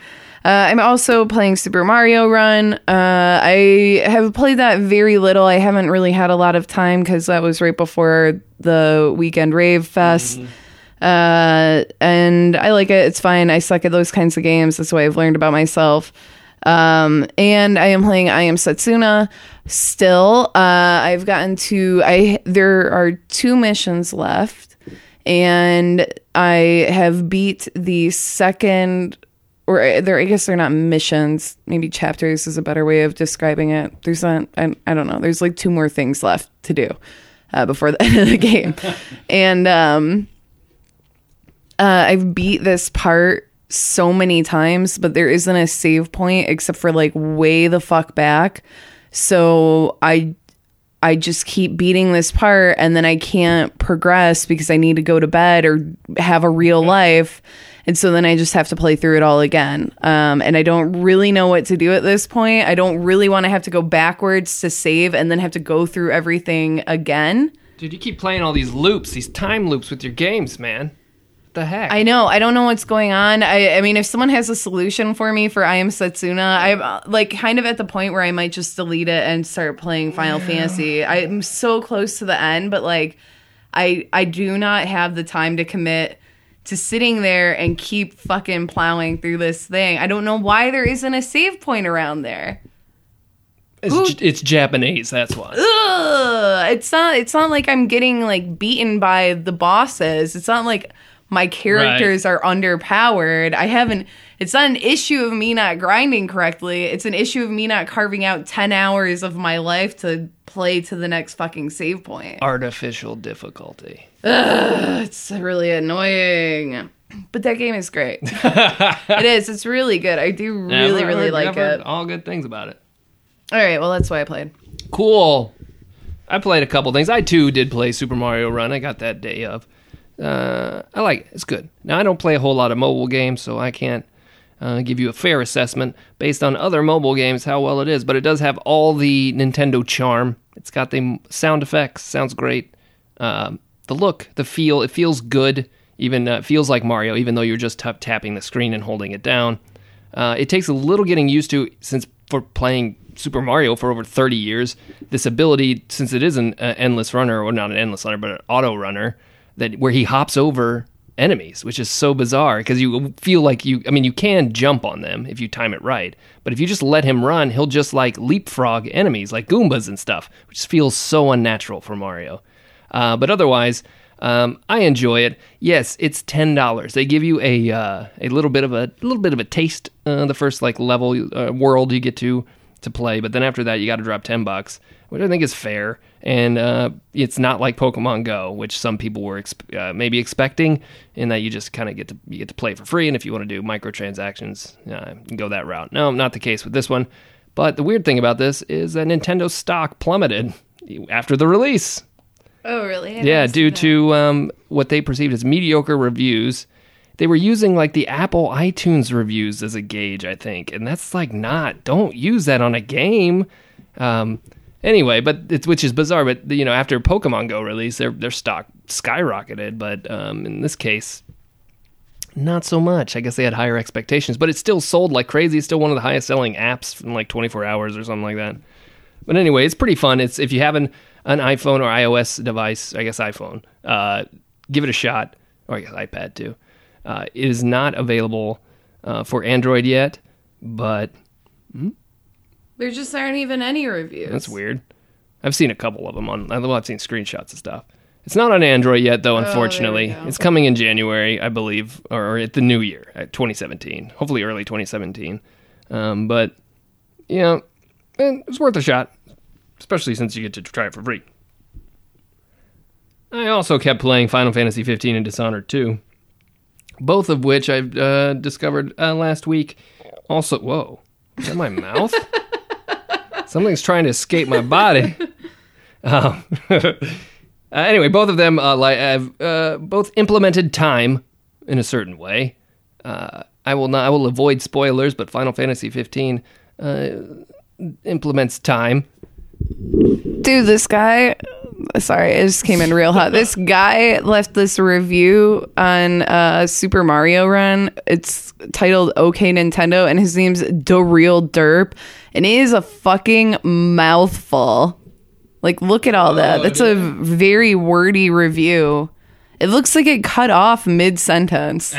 Uh, I'm also playing Super Mario Run. Uh, I have played that very little. I haven't really had a lot of time because that was right before the weekend rave fest. Uh, and I like it. It's fine. I suck at those kinds of games. That's what I've learned about myself. Um, and I am playing I Am Setsuna still. Uh, I've gotten to I there are two missions left, and I have beat the second or there I guess they're not missions. Maybe chapters is a better way of describing it. There's not I, I don't know. There's like two more things left to do uh, before the end of the game, and um, uh, I've beat this part so many times, but there isn't a save point except for like way the fuck back. So I I just keep beating this part and then I can't progress because I need to go to bed or have a real life. And so then I just have to play through it all again. Um, and I don't really know what to do at this point. I don't really want to have to go backwards to save and then have to go through everything again. Dude, you keep playing all these loops, these time loops with your games, man. The heck? I know. I don't know what's going on. I, I mean, if someone has a solution for me for I Am Setsuna, I'm uh, like kind of at the point where I might just delete it and start playing Final Fantasy. I'm so close to the end, but like, I I do not have the time to commit to sitting there and keep fucking plowing through this thing. I don't know why there isn't a save point around there. it's, J- it's Japanese, that's why. Ugh, it's not it's not like I'm getting like beaten by the bosses. It's not like my characters are underpowered. I haven't it's not an issue of me not grinding correctly. It's an issue of me not carving out 10 hours of my life to play to the next fucking save point. Artificial difficulty. It's really annoying. But that game is great. it is. It's really good. I do really, I've really like it. All good things about it. All right, well that's why I played. Cool. I played a couple things. I too did play Super Mario Run. I got that day of. Uh, I like it. It's good. Now I don't play a whole lot of mobile games, so I can't uh, give you a fair assessment based on other mobile games how well it is. But it does have all the Nintendo charm. It's got the sound effects. Sounds great. Um, the look, the feel. It feels good. Even uh, feels like Mario, even though you're just tap tapping the screen and holding it down. Uh, it takes a little getting used to since for playing Super Mario for over 30 years. This ability, since it is an uh, endless runner, or not an endless runner, but an auto runner, that where he hops over enemies, which is so bizarre because you feel like you. I mean, you can jump on them if you time it right, but if you just let him run, he'll just like leapfrog enemies like Goombas and stuff, which feels so unnatural for Mario. Uh, but otherwise, um, I enjoy it. Yes, it's ten dollars. They give you a uh, a little bit of a little bit of a taste. Uh, the first like level uh, world you get to to play, but then after that you got to drop ten bucks, which I think is fair. And uh, it's not like Pokemon Go, which some people were exp- uh, maybe expecting, in that you just kind of get to you get to play for free, and if you want to do microtransactions, uh, you can go that route. No, not the case with this one. But the weird thing about this is that Nintendo stock plummeted after the release. Oh, really? I Yeah, due to um, what they perceived as mediocre reviews. They were using like the Apple iTunes reviews as a gauge, I think, and that's like not. Don't use that on a game. Um, anyway, but it's which is bizarre. But you know, after Pokemon Go release, their their stock skyrocketed. But um, in this case, not so much. I guess they had higher expectations, but it still sold like crazy. It's still one of the highest selling apps in like 24 hours or something like that. But anyway, it's pretty fun. It's if you have an, an iPhone or iOS device, I guess iPhone, uh, give it a shot, or I guess iPad too. Uh, it is not available uh, for Android yet, but There just aren't even any reviews. that's weird. I've seen a couple of them on. Well, I've seen screenshots and stuff. It's not on Android yet, though. Unfortunately, go. it's coming in January, I believe, or at the new year, at 2017. Hopefully, early 2017. Um, but you know, eh, it's worth a shot, especially since you get to try it for free. I also kept playing Final Fantasy 15 and Dishonored 2, both of which I uh, discovered uh, last week. Also, whoa, is that my mouth? Something's trying to escape my body. um, uh, anyway, both of them uh, like have uh, both implemented time in a certain way. Uh, I will not. I will avoid spoilers, but Final Fantasy 15 uh, implements time. Dude, this guy. Sorry, it just came in real hot. This guy left this review on uh, Super Mario Run. It's titled "Okay Nintendo," and his name's The Real Derp, and it is a fucking mouthful. Like, look at all that. That's a very wordy review. It looks like it cut off mid sentence.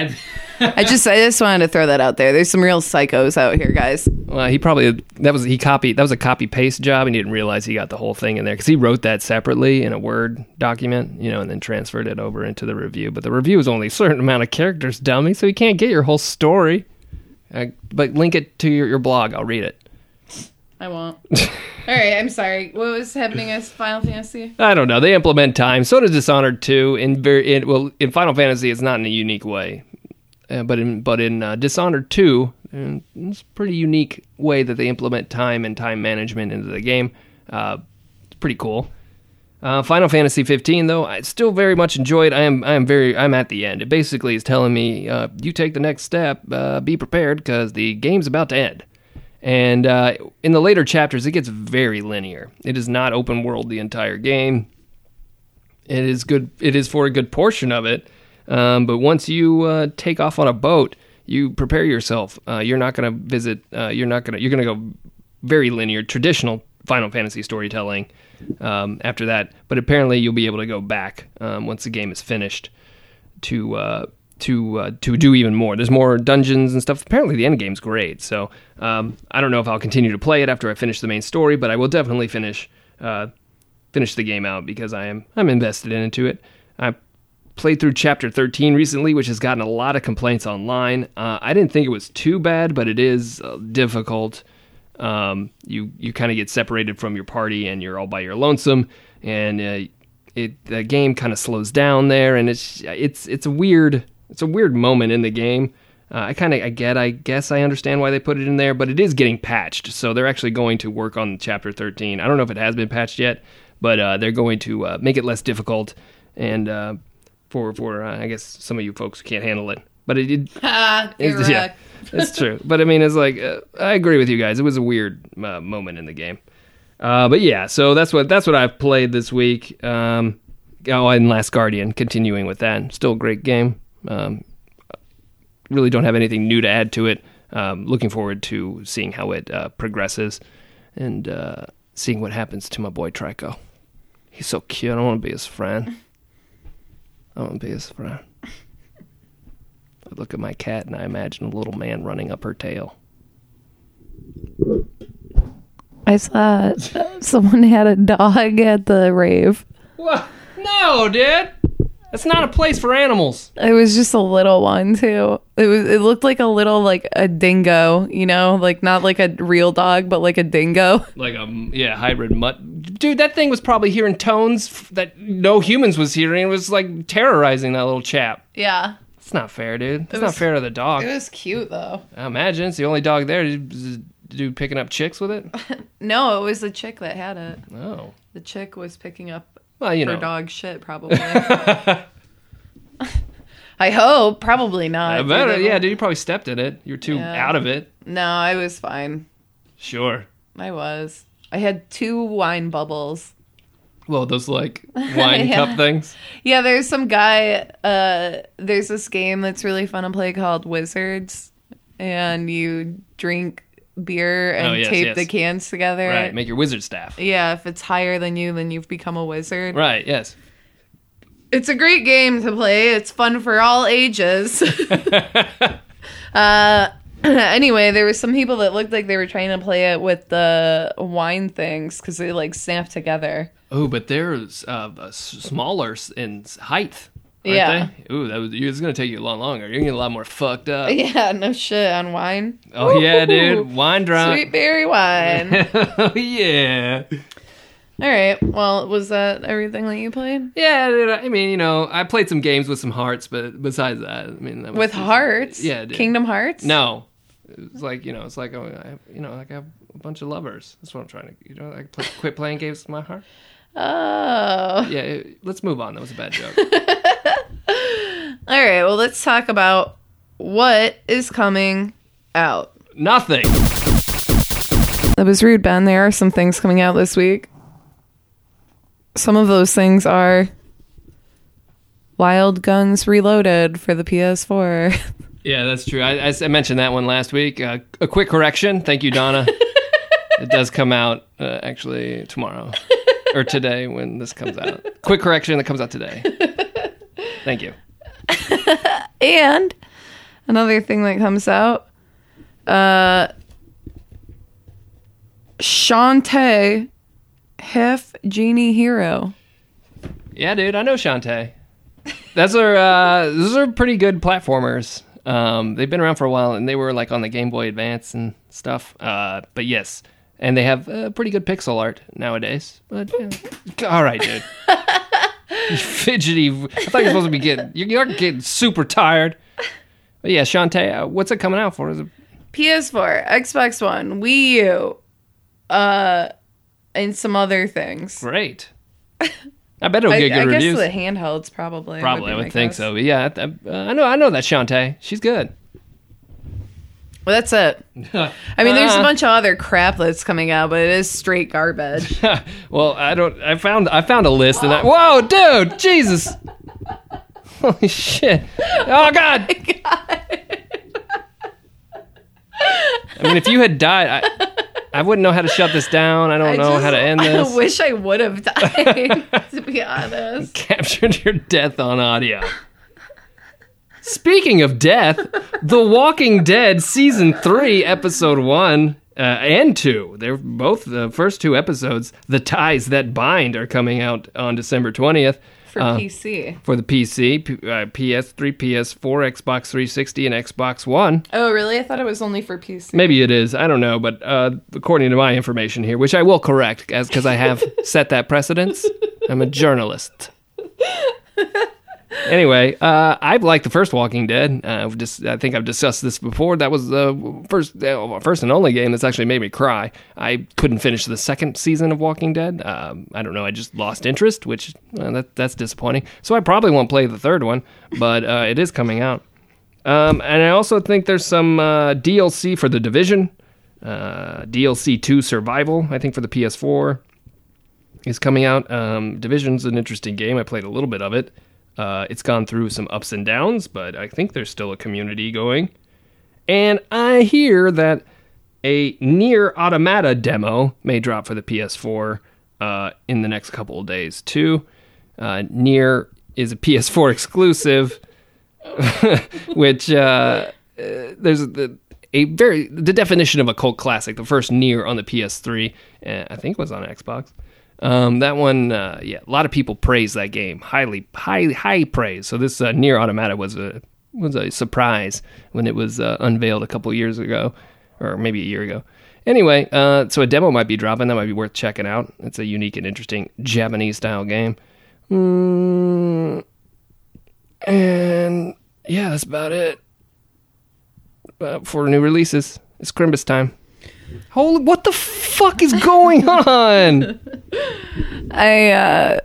I just, I just wanted to throw that out there. There's some real psychos out here, guys. Well, he probably that was he copied that was a copy paste job, and he didn't realize he got the whole thing in there because he wrote that separately in a Word document, you know, and then transferred it over into the review. But the review is only a certain amount of characters, dummy, so you can't get your whole story. Uh, but link it to your, your blog. I'll read it. I won't. All right, I'm sorry. What was happening as Final Fantasy? I don't know. They implement time. So does Dishonored 2. In very in, well, in Final Fantasy, it's not in a unique way, uh, but in but in uh, Dishonored 2, uh, it's a pretty unique way that they implement time and time management into the game. Uh, it's pretty cool. Uh, Final Fantasy 15, though, I still very much enjoy it. I am I am very I'm at the end. It basically is telling me uh, you take the next step, uh, be prepared because the game's about to end. And uh, in the later chapters, it gets very linear. It is not open world the entire game. It is good. It is for a good portion of it. Um, but once you uh, take off on a boat, you prepare yourself. Uh, you're not going to visit. Uh, you're not going to. You're going to go very linear, traditional Final Fantasy storytelling. Um, after that, but apparently you'll be able to go back um, once the game is finished to uh, to uh, to do even more. There's more dungeons and stuff. Apparently, the end game's great. So um, I don't know if I'll continue to play it after I finish the main story, but I will definitely finish uh, finish the game out because I am I'm invested into it. I played through chapter 13 recently, which has gotten a lot of complaints online. Uh, I didn't think it was too bad, but it is uh, difficult. Um, you you kind of get separated from your party and you're all by your lonesome, and uh, it the game kind of slows down there, and it's it's it's a weird it's a weird moment in the game. Uh, I kind of I get I guess I understand why they put it in there, but it is getting patched, so they're actually going to work on chapter 13. I don't know if it has been patched yet, but uh, they're going to uh, make it less difficult and uh, for for uh, I guess some of you folks who can't handle it. But it, Ah, it's, yeah, it's true. But I mean, it's like uh, I agree with you guys. It was a weird uh, moment in the game. Uh, but yeah, so that's what that's what I've played this week. Um, oh, and Last Guardian, continuing with that, still a great game. Um, really don't have anything new to add to it. Um, looking forward to seeing how it uh, progresses and uh, seeing what happens to my boy Trico. He's so cute. I want to be his friend. I want to be his friend. I look at my cat and I imagine a little man running up her tail. I saw someone had a dog at the rave. What? No, dude. That's not a place for animals. It was just a little one too. It was. It looked like a little like a dingo. You know, like not like a real dog, but like a dingo. Like a yeah hybrid mutt. Dude, that thing was probably hearing tones f- that no humans was hearing. It was like terrorizing that little chap. Yeah, It's not fair, dude. It's was- not fair to the dog. it was cute though. I imagine it's the only dog there. dude picking up chicks with it? No, it was the chick that had it. Oh, The chick was picking up well, you her know. dog shit, probably. I hope. Probably not. I bet, Dude, yeah, dude, you probably stepped in it. You're too Yeah. out of it. No, I was fine. Sure. I was. I had two wine bubbles. Well, those like wine Yeah. cup things. Yeah, there's some guy. Uh, there's this game that's really fun to play called Wizards, and you drink beer and Oh, yes, tape yes. the cans together. Right. Make your wizard staff. Yeah, if it's higher than you, then you've become a wizard. Right. Yes. It's a great game to play. It's fun for all ages. uh, anyway, there was some people that looked like they were trying to play it with the wine things because they like snap together. Oh, but they're uh, s- smaller in height. Yeah. They? Ooh, that was, it's gonna take you a lot longer. You're gonna get a lot more fucked up. Yeah, no shit on wine. Oh yeah, dude. Wine drunk. Sweet berry wine. oh yeah. All right. Well, was that everything that you played? Yeah, dude, I mean, you know, I played some games with some hearts, but besides that, I mean, that was With just- hearts? Yeah, dude. Kingdom Hearts? No, it's like you know, it's like oh, I, you know, like I have a bunch of lovers. That's what I'm trying to. You know, I play, quit playing games with my heart. Oh. Yeah, it- let's move on. That was a bad joke. All right. Well, let's talk about what is coming out. Nothing. That was rude, Ben. There are some things coming out this week. Some of those things are Wild Guns Reloaded for the PS4. Yeah, that's true. I mentioned that one last week. Uh, a quick correction. Thank you, Donna. it does come out uh, actually tomorrow or today when this comes out. Quick correction that comes out today. Thank you. and another thing that comes out, uh, Shantae Hef Genie Hero. Yeah, dude, I know Shantae. Those are uh, those are pretty good platformers. Um, they've been around for a while, and they were like on the Game Boy Advance and stuff. Uh, but yes, and they have uh, pretty good pixel art nowadays. But yeah. all right, dude. Fidgety. I thought you're supposed to be getting. You're, you're getting super tired. But yeah, Shantae, uh, what's it coming out for? Is it PS4, Xbox One, Wii U, uh, and some other things. great? I bet it'll I, get good I guess reviews. the handhelds probably. Probably, I my would think guess. so. But yeah, I, I, uh, I know. I know that Shantae. She's good. Well, that's it. I mean, there's a Uh. bunch of other crap that's coming out, but it is straight garbage. well, I don't. I found. I found a list, and I. Whoa, dude! Jesus! Holy shit! Oh God! I mean, if you had died, I, I wouldn't know how to shut this down. I don't I know just- how to end this. I wish I would have died, to be honest. Captured your death on audio. Speaking of death, The Walking Dead season three, episode one. Uh, and two. They're both the first two episodes. The Ties That Bind are coming out on December 20th. For Uh, PC. for the PC, P- uh, PS3, PS4, Xbox 360, and Xbox One. Oh, really? I thought it was only for PC. Maybe it is. I don't know, but uh, according to my information here, which I will correct, as because I have set that precedence. I'm a journalist. Anyway, uh, I like the first Walking Dead. Uh, just, I think I've discussed this before. That was the first, uh, first and only game that's actually made me cry. I couldn't finish the second season of Walking Dead. Um, I don't know. I just lost interest, which that, that's disappointing. So I probably won't play the third one, but uh, it is coming out. Um, and I also think there's some uh, DLC for the Division, uh, DLC 2 Survival. I think for the PS4 is coming out. Um, Division's an interesting game. I played a little bit of it. Uh, it's gone through some ups and downs, but I think there's still a community going. And I hear that a NieR Automata demo may drop for the PS4 uh, in the next couple of days too. Uh, NieR is a PS4 exclusive, which uh, uh, there's the, a very the definition of a cult classic. The first NieR on the PS3, uh, I think was on Xbox. Um, that one, uh, yeah, a lot of people praise that game, highly, highly, high praise. So this uh, NieR Automata was a was a surprise when it was uh, unveiled a couple years ago, or maybe a year ago. Anyway, uh, so a demo might be dropping. That might be worth checking out. It's a unique and interesting Japanese style game. Mm, and yeah, that's about it. For new releases, it's Crimbus time. Holy, what the fuck is going on? I uh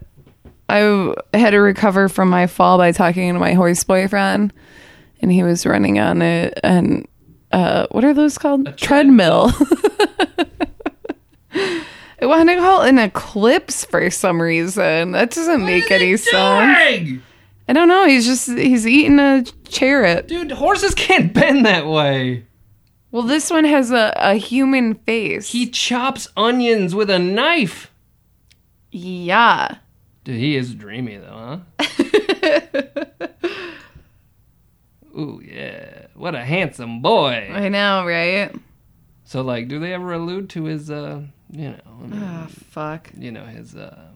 I had to recover from my fall by talking to my horse boyfriend and he was running on it and uh what are those called? treadmill. I want to call it an eclipse for some reason. That doesn't make any sense. I don't know. He's just he's eating a chariot. Dude, horses can't bend that way. Well, this one has a, a human face. He chops onions with a knife. yeah. Dude, he is dreamy though, huh? Ooh, yeah. What a handsome boy. I know, right? So, like, do they ever allude to his, uh, you know, I mean, Oh, fuck. you know, his, uh,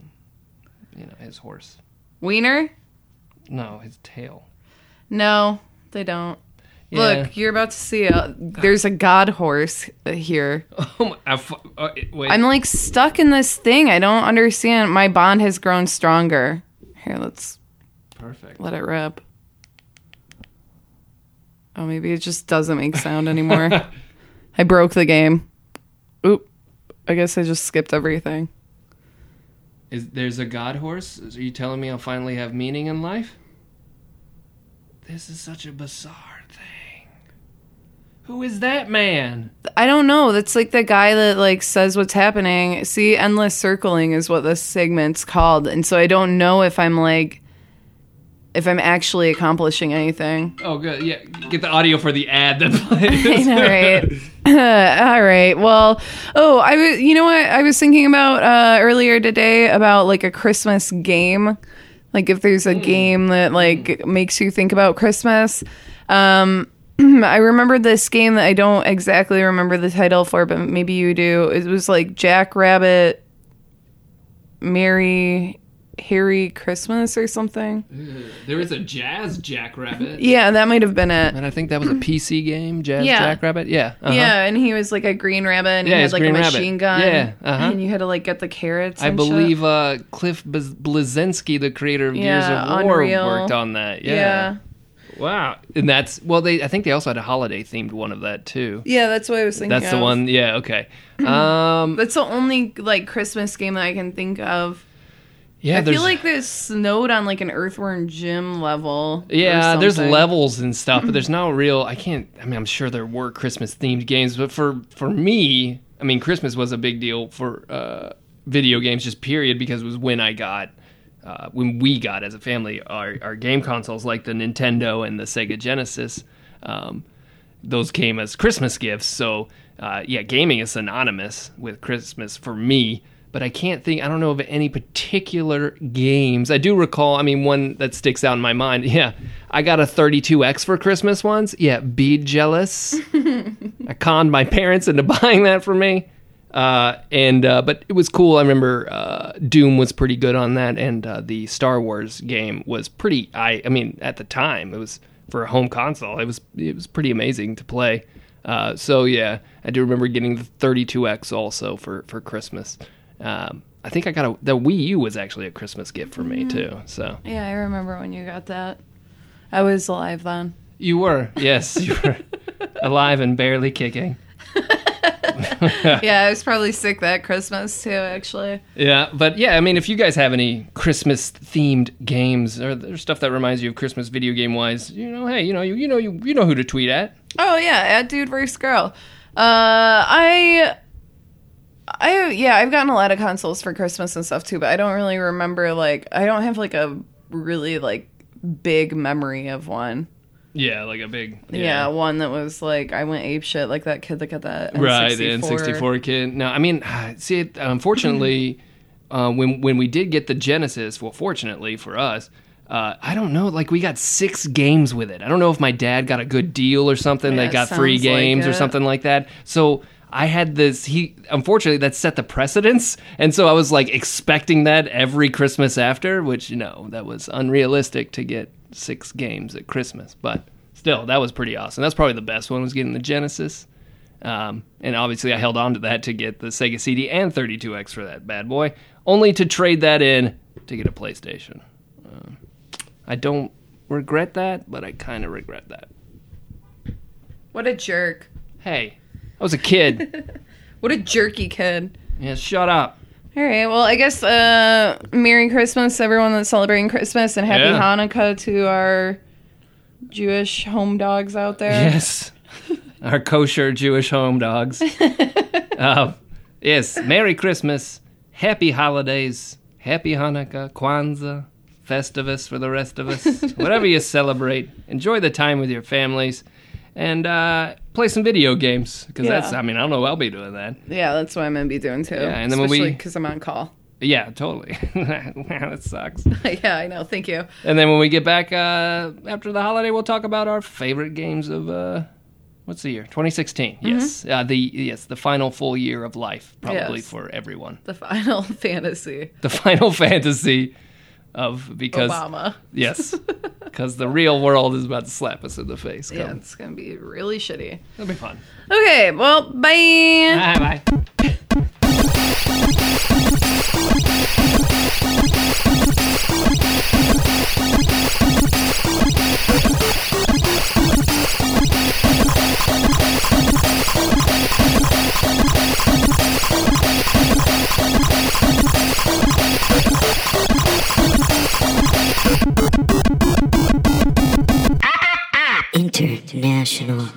you know, his horse? Wiener? No, his tail. No, they don't. Yeah. Look, you're about to see a, there's a god horse here. Oh my, I fu- uh, wait. I'm like stuck in this thing. I don't understand. My bond has grown stronger. Here, let's Perfect. let it rip. Oh, maybe it just doesn't make sound anymore. I broke the game. Oop. I guess I just skipped everything. Is there's a god horse? Are you telling me I'll finally have meaning in life? This is such a bizarre thing. Who is that man? I don't know. That's like the guy that like says what's happening. See, endless circling is what this segment's called, and so I don't know if I'm like if I'm actually accomplishing anything. Oh, good. Yeah, get the audio for the ad that plays. I know, right? All right. Well, oh, I was. You know what? I was thinking about uh, earlier today about like a Christmas game. Like if there's a game that like makes you think about Christmas. Um, I remember this game that I don't exactly remember the title for, but maybe you do. It was like Jack Rabbit, Merry Harry Christmas or something. There was a jazz jackrabbit. Yeah, that might have been it. And I think that was a PC game, Jazz Yeah. Jackrabbit. Yeah. uh-huh. Yeah, and he was like a green rabbit, and Yeah, he had like Green a Rabbit. machine gun. Yeah, uh-huh. and you had to like get the carrots. I and shit. believe uh, Cliff Blaz- Bleszinski, the creator of Gears Yeah, of War, Unreal. worked on that. Yeah. Yeah. Wow. And that's well, they I think they also had a holiday themed one of that too. yeah, that's what I was thinking. That's the one. Yeah. Okay. Um. That's the only like Christmas game that I can think of. Yeah. I there's feel like there's snowed on like an Earthworm Jim level. or Yeah, there's levels and stuff, but there's no real. I can't. I mean, I'm sure there were Christmas themed games, but for for me, I mean, Christmas was a big deal for uh, video games, just period, because it was when I got. Uh, when we got as a family our, our game consoles like the Nintendo and the Sega Genesis, um, those came as Christmas gifts. So uh, yeah, gaming is synonymous with Christmas for me. But I can't think. I don't know of any particular games. I do recall. I mean, one that sticks out in my mind. Yeah, I got a 32x for Christmas once. Yeah, be jealous. I conned my parents into buying that for me. Uh, and uh, but it was cool. I remember uh, Doom was pretty good on that, and uh, the Star Wars game was pretty. I I mean, at the time, it was for a home console. It was it was pretty amazing to play. Uh, so yeah, I do remember getting the 32x also for for Christmas. Um, I think I got a the Wii U was actually a Christmas gift for me too. So Yeah, I remember when you got that. I was alive then. you were yes, you were alive and barely kicking. yeah, I was probably sick that Christmas too. Actually, Yeah, but yeah, I mean, if you guys have any Christmas themed games or there's stuff that reminds you of Christmas video game wise, you know, hey, you know, you you know you you know who to tweet at. Oh yeah, at dude versus girl. Uh, I, I yeah, I've gotten a lot of consoles for Christmas and stuff too, but I don't really remember like I don't have like a really like big memory of one. Yeah, like a big Yeah, one that was like I went ape shit like that kid that got that right N64. the N64 kid. No, I mean, see, it, unfortunately, uh, when when we did get the Genesis, well, fortunately for us. Uh, I don't know. Like we got six games with it. I don't know if my dad got a good deal or something. Yeah, they got free sounds like games or something like that. So I had this. He unfortunately that set the precedence, and so I was like expecting that every Christmas after, which you know that was unrealistic to get six games at Christmas. But still, that was pretty awesome. That's probably the best one was getting the Genesis. Um, and obviously, I held on to that to get the Sega CD and 32X for that bad boy, only to trade that in to get a PlayStation. Um, I don't regret that, but I kind of regret that. What a jerk! Hey, I was a kid. What a jerky kid. yeah, shut up. All right. Well, I guess uh, Merry Christmas, everyone that's celebrating Christmas, and Happy Yeah. Hanukkah to our Jewish home dogs out there. Yes, our kosher Jewish home dogs. uh, yes, Merry Christmas, Happy Holidays, Happy Hanukkah, Kwanzaa, Festivus for the rest of us. Whatever you celebrate, enjoy the time with your families, and uh, play some video games because that's. I mean, I don't know. I'll be doing that. Yeah, that's what I'm gonna be doing too. Yeah, and then when we- especially because I'm on call. Yeah, totally. that sucks. yeah, I know. Thank you. And then when we get back uh, after the holiday, we'll talk about our favorite games of uh, what's the year? 2016. Yes, uh, the yes the final full year of life, probably Mm-hmm. Yes. for everyone. The Final Fantasy. The final fantasy of because Obama. Yes, because the real world is about to slap us in the face. Come. Yeah, it's gonna be really shitty. It'll be fun. Okay, well, bye. Bye. Bye. International.